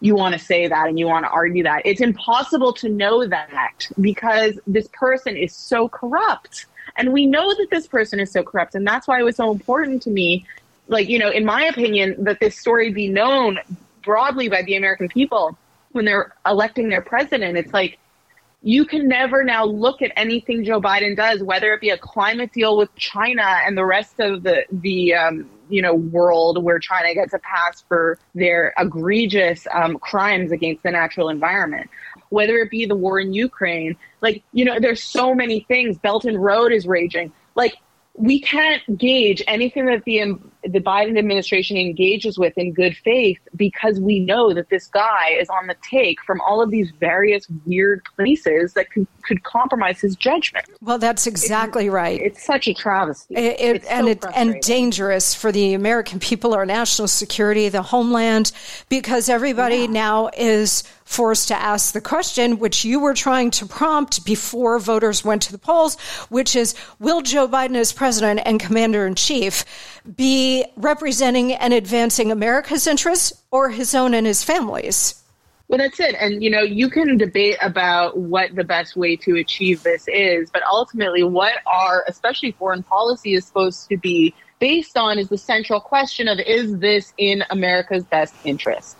you want to say that and you want to argue that. It's impossible to know that because this person is so corrupt. And we know that this person is so corrupt. And that's why it was so important to me, like, you know, in my opinion, that this story be known broadly by the American people when they're electing their president. It's like, you can never now look at anything Joe Biden does, whether it be a climate deal with China and the rest of the the um, you know world where China gets a pass for their egregious um, crimes against the natural environment, whether it be the war in Ukraine. Like you know, there's so many things. Belt and Road is raging. Like we can't gauge anything that the um, the Biden administration engages with in good faith because we know that this guy is on the take from all of these various weird places that could, could compromise his judgment. Well, that's exactly it's, right. It's such a travesty. It, it, and so it, and dangerous for the American people, our national security, the homeland, because everybody yeah. now is forced to ask the question, which you were trying to prompt before voters went to the polls, which is Will Joe Biden as president and commander in chief be representing and advancing America's interests or his own and his family's? Well, that's it. And, you know, you can debate about what the best way to achieve this is, but ultimately, what our, especially foreign policy, is supposed to be based on is the central question of is this in America's best interest?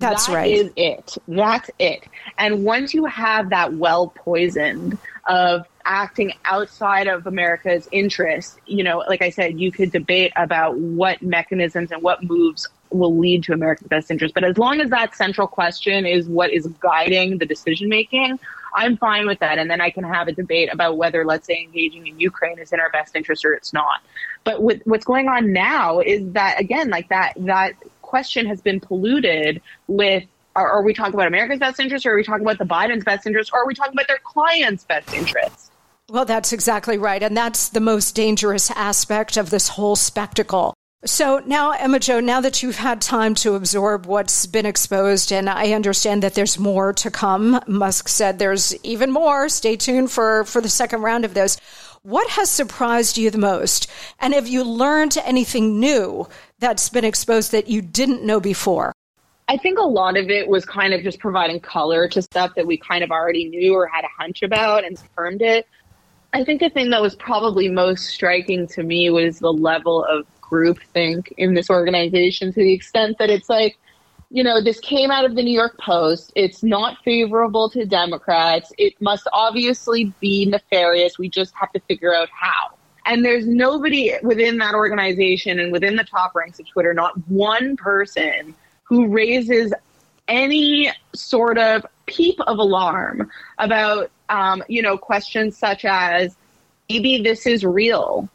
That's that right. Is it. That's it. And once you have that well poisoned of acting outside of America's interest, you know, like I said, you could debate about what mechanisms and what moves will lead to America's best interest. But as long as that central question is what is guiding the decision making, I'm fine with that. And then I can have a debate about whether, let's say, engaging in Ukraine is in our best interest or it's not. But with, what's going on now is that, again, like that, that question has been polluted with are, are, we talking about America's best interest or are we talking about the Biden's best interest or are we talking about their client's best interest? Well, that's exactly right. And that's the most dangerous aspect of this whole spectacle. So now, Emma Jo, now that you've had time to absorb what's been exposed, and I understand that there's more to come, Musk said there's even more. Stay tuned for, for the second round of this. What has surprised you the most? And have you learned anything new that's been exposed that you didn't know before? I think a lot of it was kind of just providing color to stuff that we kind of already knew or had a hunch about and confirmed it. I think the thing that was probably most striking to me was the level of groupthink in this organization to the extent that it's like, you know, this came out of the New York Post. It's not favorable to Democrats. It must obviously be nefarious. We just have to figure out how. And there's nobody within that organization and within the top ranks of Twitter, not one person who raises any sort of peep of alarm about, um, you know, questions such as maybe this is real.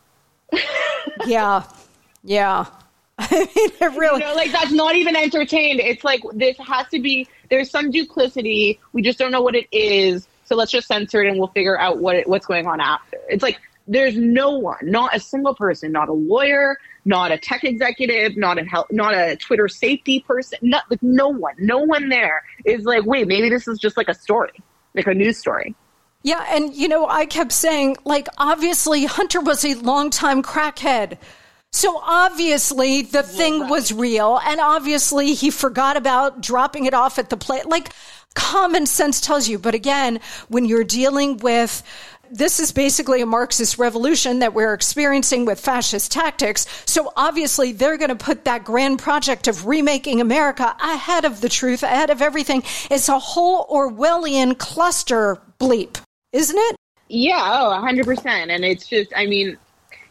yeah. Yeah. I mean, it really. You know, like that's not even entertained. It's like this has to be. There's some duplicity. We just don't know what it is. So let's just censor it, and we'll figure out what it, what's going on after. It's like there's no one, not a single person, not a lawyer, not a tech executive, not a health, not a Twitter safety person, not like no one, no one there is like, wait, maybe this is just like a story, like a news story. Yeah, and you know, I kept saying, like, obviously Hunter was a longtime crackhead. So obviously the thing right. was real, and obviously he forgot about dropping it off at the plate. Like common sense tells you. But again, when you're dealing with this is basically a Marxist revolution that we're experiencing with fascist tactics. So obviously they're going to put that grand project of remaking America ahead of the truth, ahead of everything. It's a whole Orwellian cluster bleep, isn't it? Yeah, oh, 100%. And it's just, I mean,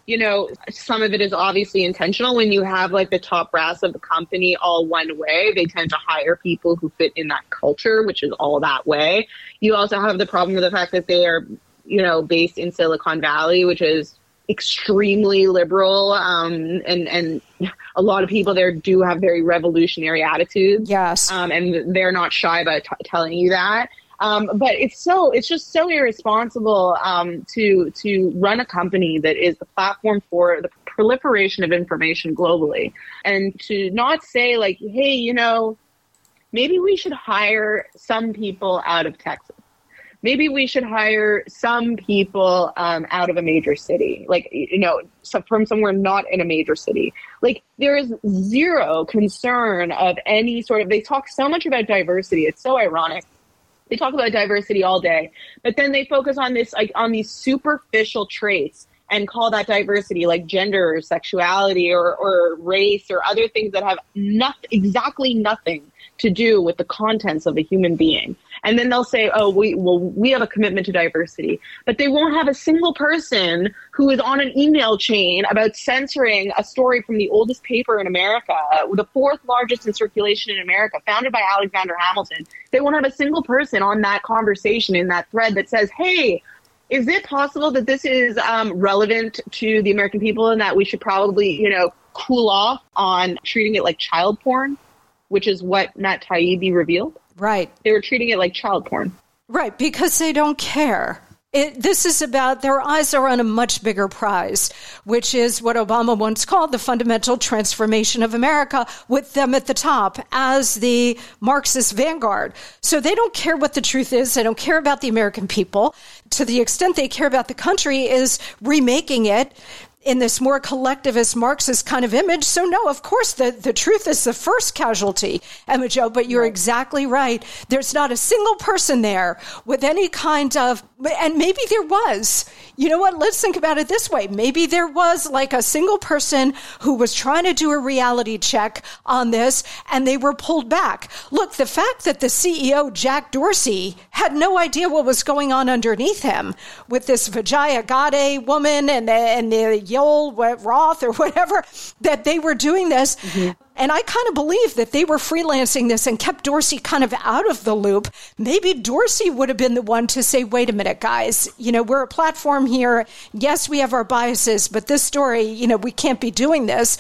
you know, some of it is obviously intentional. When you have like the top brass of the company all one way, they tend to hire people who fit in that culture, which is all that way. You also have the problem of the fact that they are, you know, based in Silicon Valley, which is extremely liberal um, and and a lot of people there do have very revolutionary attitudes. Yes. Um, and they're not shy about t- telling you that. Um, but it's so it's just so irresponsible um, to to run a company that is the platform for the proliferation of information globally, and to not say like, hey, you know, maybe we should hire some people out of Texas. Maybe we should hire some people um, out of a major city, like you know, from somewhere not in a major city. Like there is zero concern of any sort of. They talk so much about diversity. It's so ironic they talk about diversity all day, but then they focus on this like on these superficial traits and call that diversity like gender or sexuality or, or race or other things that have nothing exactly nothing to do with the contents of a human being. And then they'll say, oh, we, well, we have a commitment to diversity. But they won't have a single person who is on an email chain about censoring a story from the oldest paper in America, the fourth largest in circulation in America, founded by Alexander Hamilton. They won't have a single person on that conversation in that thread that says, hey, is it possible that this is um, relevant to the American people and that we should probably, you know, cool off on treating it like child porn, which is what Matt Taibbi revealed? Right. They were treating it like child porn. Right, because they don't care. It, this is about their eyes are on a much bigger prize, which is what Obama once called the fundamental transformation of America, with them at the top as the Marxist vanguard. So they don't care what the truth is. They don't care about the American people. To the extent they care about the country is remaking it, in this more collectivist Marxist kind of image. So no, of course the, the truth is the first casualty, Emma Jo, but you're right. exactly right. There's not a single person there with any kind of and maybe there was. You know what? Let's think about it this way. Maybe there was like a single person who was trying to do a reality check on this and they were pulled back. Look, the fact that the CEO, Jack Dorsey, had no idea what was going on underneath him with this Vijaya Gadde woman and the, and the Yoel Roth or whatever, that they were doing this. Mm-hmm. And I kind of believe that they were freelancing this and kept Dorsey kind of out of the loop. Maybe Dorsey would have been the one to say, wait a minute, guys, you know, we're a platform here. Yes, we have our biases, but this story, you know, we can't be doing this.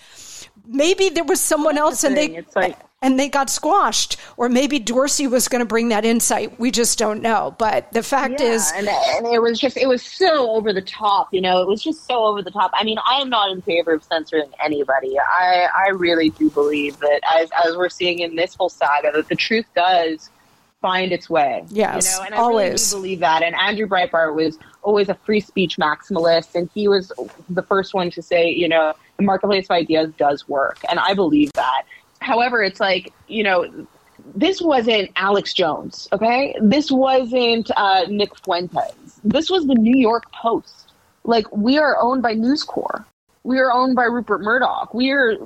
Maybe there was someone else and they. It's like and they got squashed. Or maybe Dorsey was going to bring that insight. We just don't know. But the fact yeah, is, and, and, it was just it was so over the top. You know, it was just so over the top. I mean, I am not in favor of censoring anybody. I I really do believe that as as we're seeing in this whole saga, that the truth does find its way. Yes, you know, and I always really believe that. And Andrew Breitbart was always a free speech maximalist, and he was the first one to say, you know, the marketplace of ideas does work, and I believe that. However, it's like, you know, this wasn't Alex Jones, okay? This wasn't uh, Nick Fuentes. This was the New York Post. Like, we are owned by News Corp. We are owned by Rupert Murdoch. We are,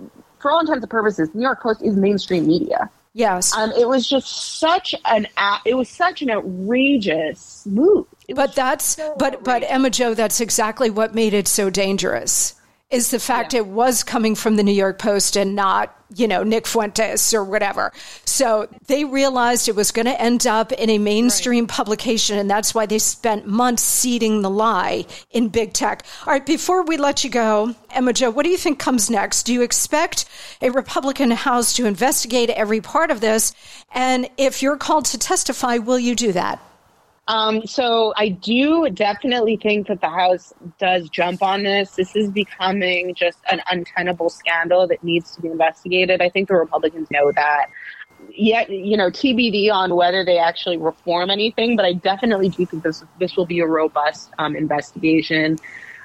for all intents and purposes, New York Post is mainstream media. Yes. Um, it was just such an it was such an outrageous move. but that's so but outrageous. but Emma Jo, that's exactly what made it so dangerous is the fact yeah. it was coming from the New York Post and not, you know, Nick Fuentes or whatever. So they realized it was going to end up in a mainstream right. publication, and that's why they spent months seeding the lie in big tech. All right, before we let you go, Emma Jo, what do you think comes next? Do you expect a Republican House to investigate every part of this? And if you're called to testify, will you do that? Um, so I do definitely think that the House does jump on this. This is becoming just an untenable scandal that needs to be investigated. I think the Republicans know that. Yet, you know, TBD on whether they actually reform anything, but I definitely do think this this will be a robust um, investigation.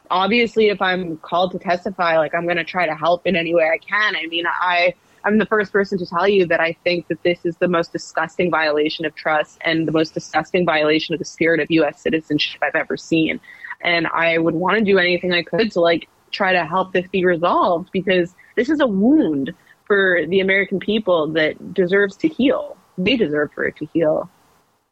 Obviously, if I'm called to testify, like I'm going to try to help in any way I can. I mean, I I'm the first person to tell you that I think that this is the most disgusting violation of trust and the most disgusting violation of the spirit of U.S. citizenship I've ever seen. And I would want to do anything I could to like try to help this be resolved because this is a wound for the American people that deserves to heal. They deserve for it to heal.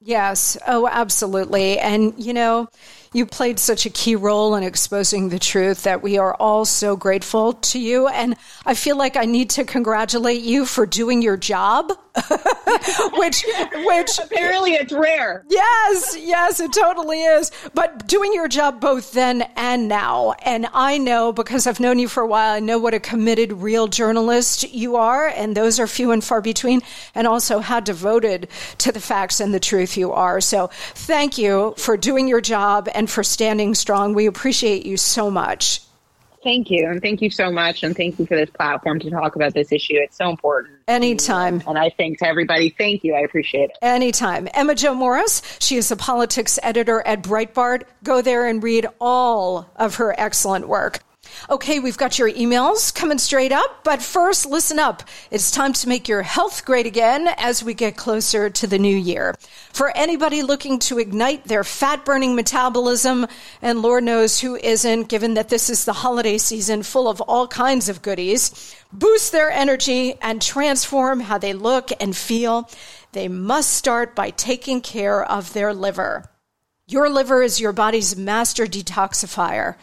Yes. Oh, absolutely. And, you know, you played such a key role in exposing the truth that we are all so grateful to you. And I feel like I need to congratulate you for doing your job, which, which apparently it's rare. Yes, yes, it totally is. But doing your job both then and now. And I know because I've known you for a while, I know what a committed, real journalist you are. And those are few and far between. And also how devoted to the facts and the truth you are. So thank you for doing your job and and for standing strong. We appreciate you so much. Thank you. And thank you so much. And thank you for this platform to talk about this issue. It's so important. Anytime. And I think to everybody, thank you. I appreciate it. Anytime. Emma Jo Morris, she is a politics editor at Breitbart. Go there and read all of her excellent work. Okay, we've got your emails coming straight up, but first, listen up. It's time to make your health great again as we get closer to the new year. For anybody looking to ignite their fat burning metabolism, and Lord knows who isn't, given that this is the holiday season full of all kinds of goodies, boost their energy and transform how they look and feel, they must start by taking care of their liver. Your liver is your body's master detoxifier.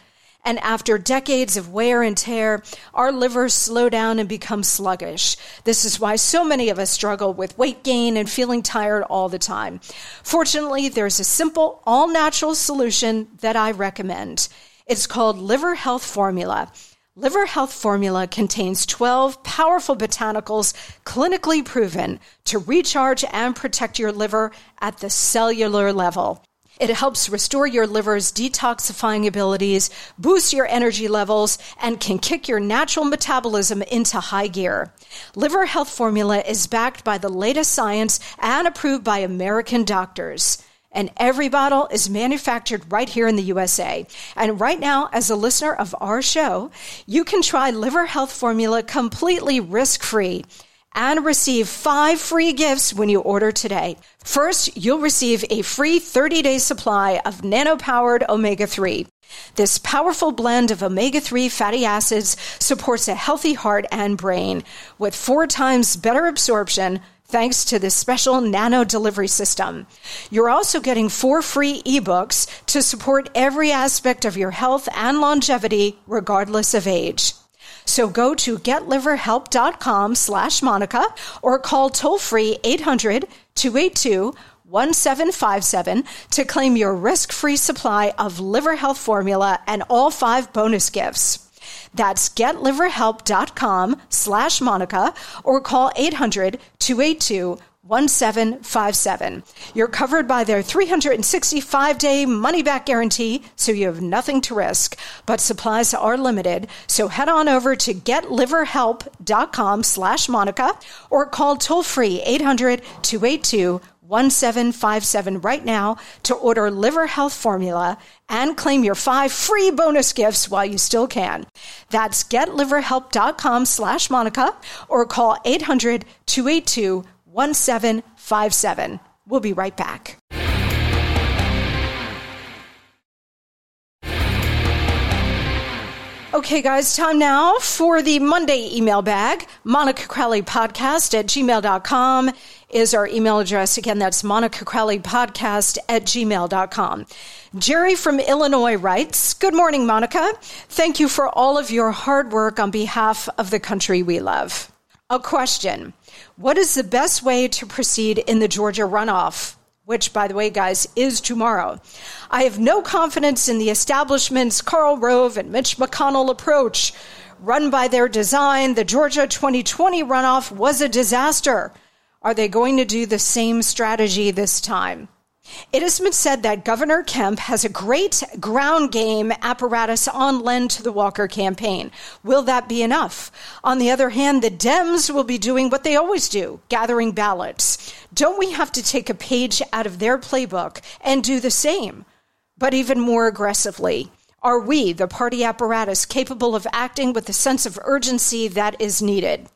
And after decades of wear and tear, our livers slow down and become sluggish. This is why so many of us struggle with weight gain and feeling tired all the time. Fortunately, there's a simple, all natural solution that I recommend. It's called Liver Health Formula. Liver Health Formula contains 12 powerful botanicals clinically proven to recharge and protect your liver at the cellular level. It helps restore your liver's detoxifying abilities, boost your energy levels, and can kick your natural metabolism into high gear. Liver Health Formula is backed by the latest science and approved by American doctors. And every bottle is manufactured right here in the USA. And right now, as a listener of our show, you can try Liver Health Formula completely risk free and receive five free gifts when you order today. First, you'll receive a free 30 day supply of nano powered omega 3. This powerful blend of omega 3 fatty acids supports a healthy heart and brain with four times better absorption thanks to this special nano delivery system. You're also getting four free ebooks to support every aspect of your health and longevity, regardless of age. So go to getliverhelp.com slash Monica or call toll free 800 282 1757 to claim your risk free supply of liver health formula and all five bonus gifts. That's getliverhelp.com slash Monica or call 800 282 1757. You're covered by their 365 day money back guarantee, so you have nothing to risk. But supplies are limited, so head on over to getliverhelp.com slash Monica or call toll free 800 282 1757 right now to order liver health formula and claim your five free bonus gifts while you still can. That's getliverhelp.com slash Monica or call 800 282 1757. We'll be right back. Okay, guys, time now for the Monday email bag. Monica Crowley podcast at gmail.com is our email address. Again, that's Monica Crowley podcast at gmail.com. Jerry from Illinois writes, Good morning, Monica. Thank you for all of your hard work on behalf of the country we love. A question. What is the best way to proceed in the Georgia runoff? Which, by the way, guys, is tomorrow. I have no confidence in the establishment's Karl Rove and Mitch McConnell approach. Run by their design, the Georgia 2020 runoff was a disaster. Are they going to do the same strategy this time? It has been said that Governor Kemp has a great ground game apparatus on lend to the Walker campaign. Will that be enough? On the other hand, the Dems will be doing what they always do, gathering ballots. Don't we have to take a page out of their playbook and do the same, but even more aggressively? Are we, the party apparatus, capable of acting with the sense of urgency that is needed?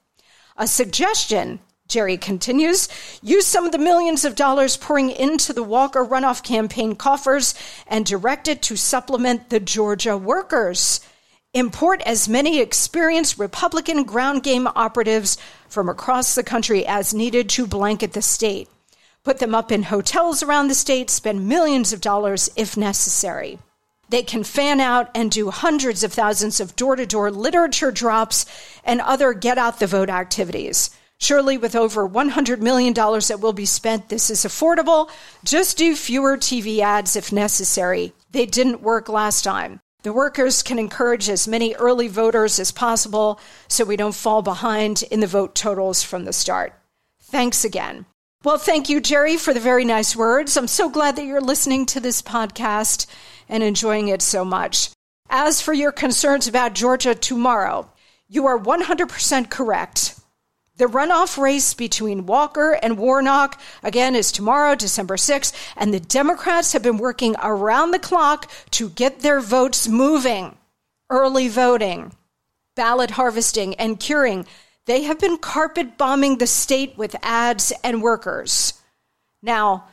A suggestion Jerry continues, use some of the millions of dollars pouring into the Walker runoff campaign coffers and direct it to supplement the Georgia workers. Import as many experienced Republican ground game operatives from across the country as needed to blanket the state. Put them up in hotels around the state, spend millions of dollars if necessary. They can fan out and do hundreds of thousands of door to door literature drops and other get out the vote activities. Surely, with over $100 million that will be spent, this is affordable. Just do fewer TV ads if necessary. They didn't work last time. The workers can encourage as many early voters as possible so we don't fall behind in the vote totals from the start. Thanks again. Well, thank you, Jerry, for the very nice words. I'm so glad that you're listening to this podcast and enjoying it so much. As for your concerns about Georgia tomorrow, you are 100% correct. The runoff race between Walker and Warnock, again, is tomorrow, December 6th, and the Democrats have been working around the clock to get their votes moving. Early voting, ballot harvesting, and curing. They have been carpet bombing the state with ads and workers. Now,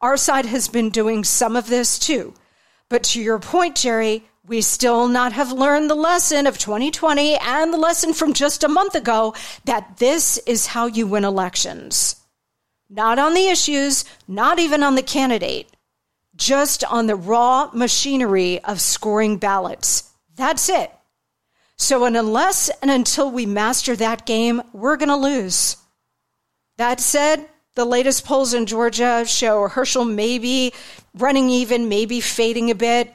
our side has been doing some of this too. But to your point, Jerry, we still not have learned the lesson of 2020 and the lesson from just a month ago that this is how you win elections. Not on the issues, not even on the candidate, just on the raw machinery of scoring ballots. That's it. So, unless and until we master that game, we're going to lose. That said, the latest polls in Georgia show Herschel maybe running even, maybe fading a bit.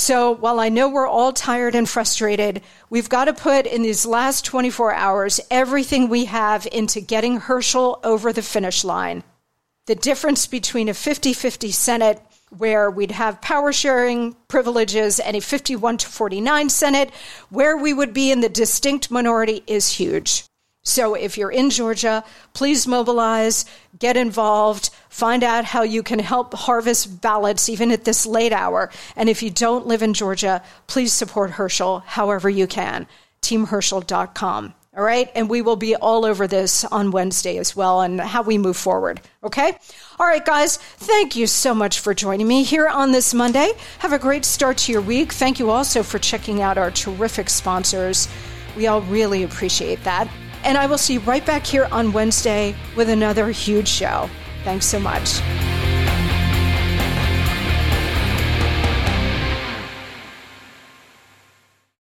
So while I know we're all tired and frustrated, we've got to put in these last 24 hours everything we have into getting Herschel over the finish line. The difference between a 50 50 Senate, where we'd have power sharing privileges, and a 51 to 49 Senate, where we would be in the distinct minority, is huge. So if you're in Georgia, please mobilize, get involved, find out how you can help harvest ballots even at this late hour. And if you don't live in Georgia, please support Herschel however you can. TeamHerschel.com. All right. And we will be all over this on Wednesday as well and how we move forward. Okay. All right, guys. Thank you so much for joining me here on this Monday. Have a great start to your week. Thank you also for checking out our terrific sponsors. We all really appreciate that. And I will see you right back here on Wednesday with another huge show. Thanks so much.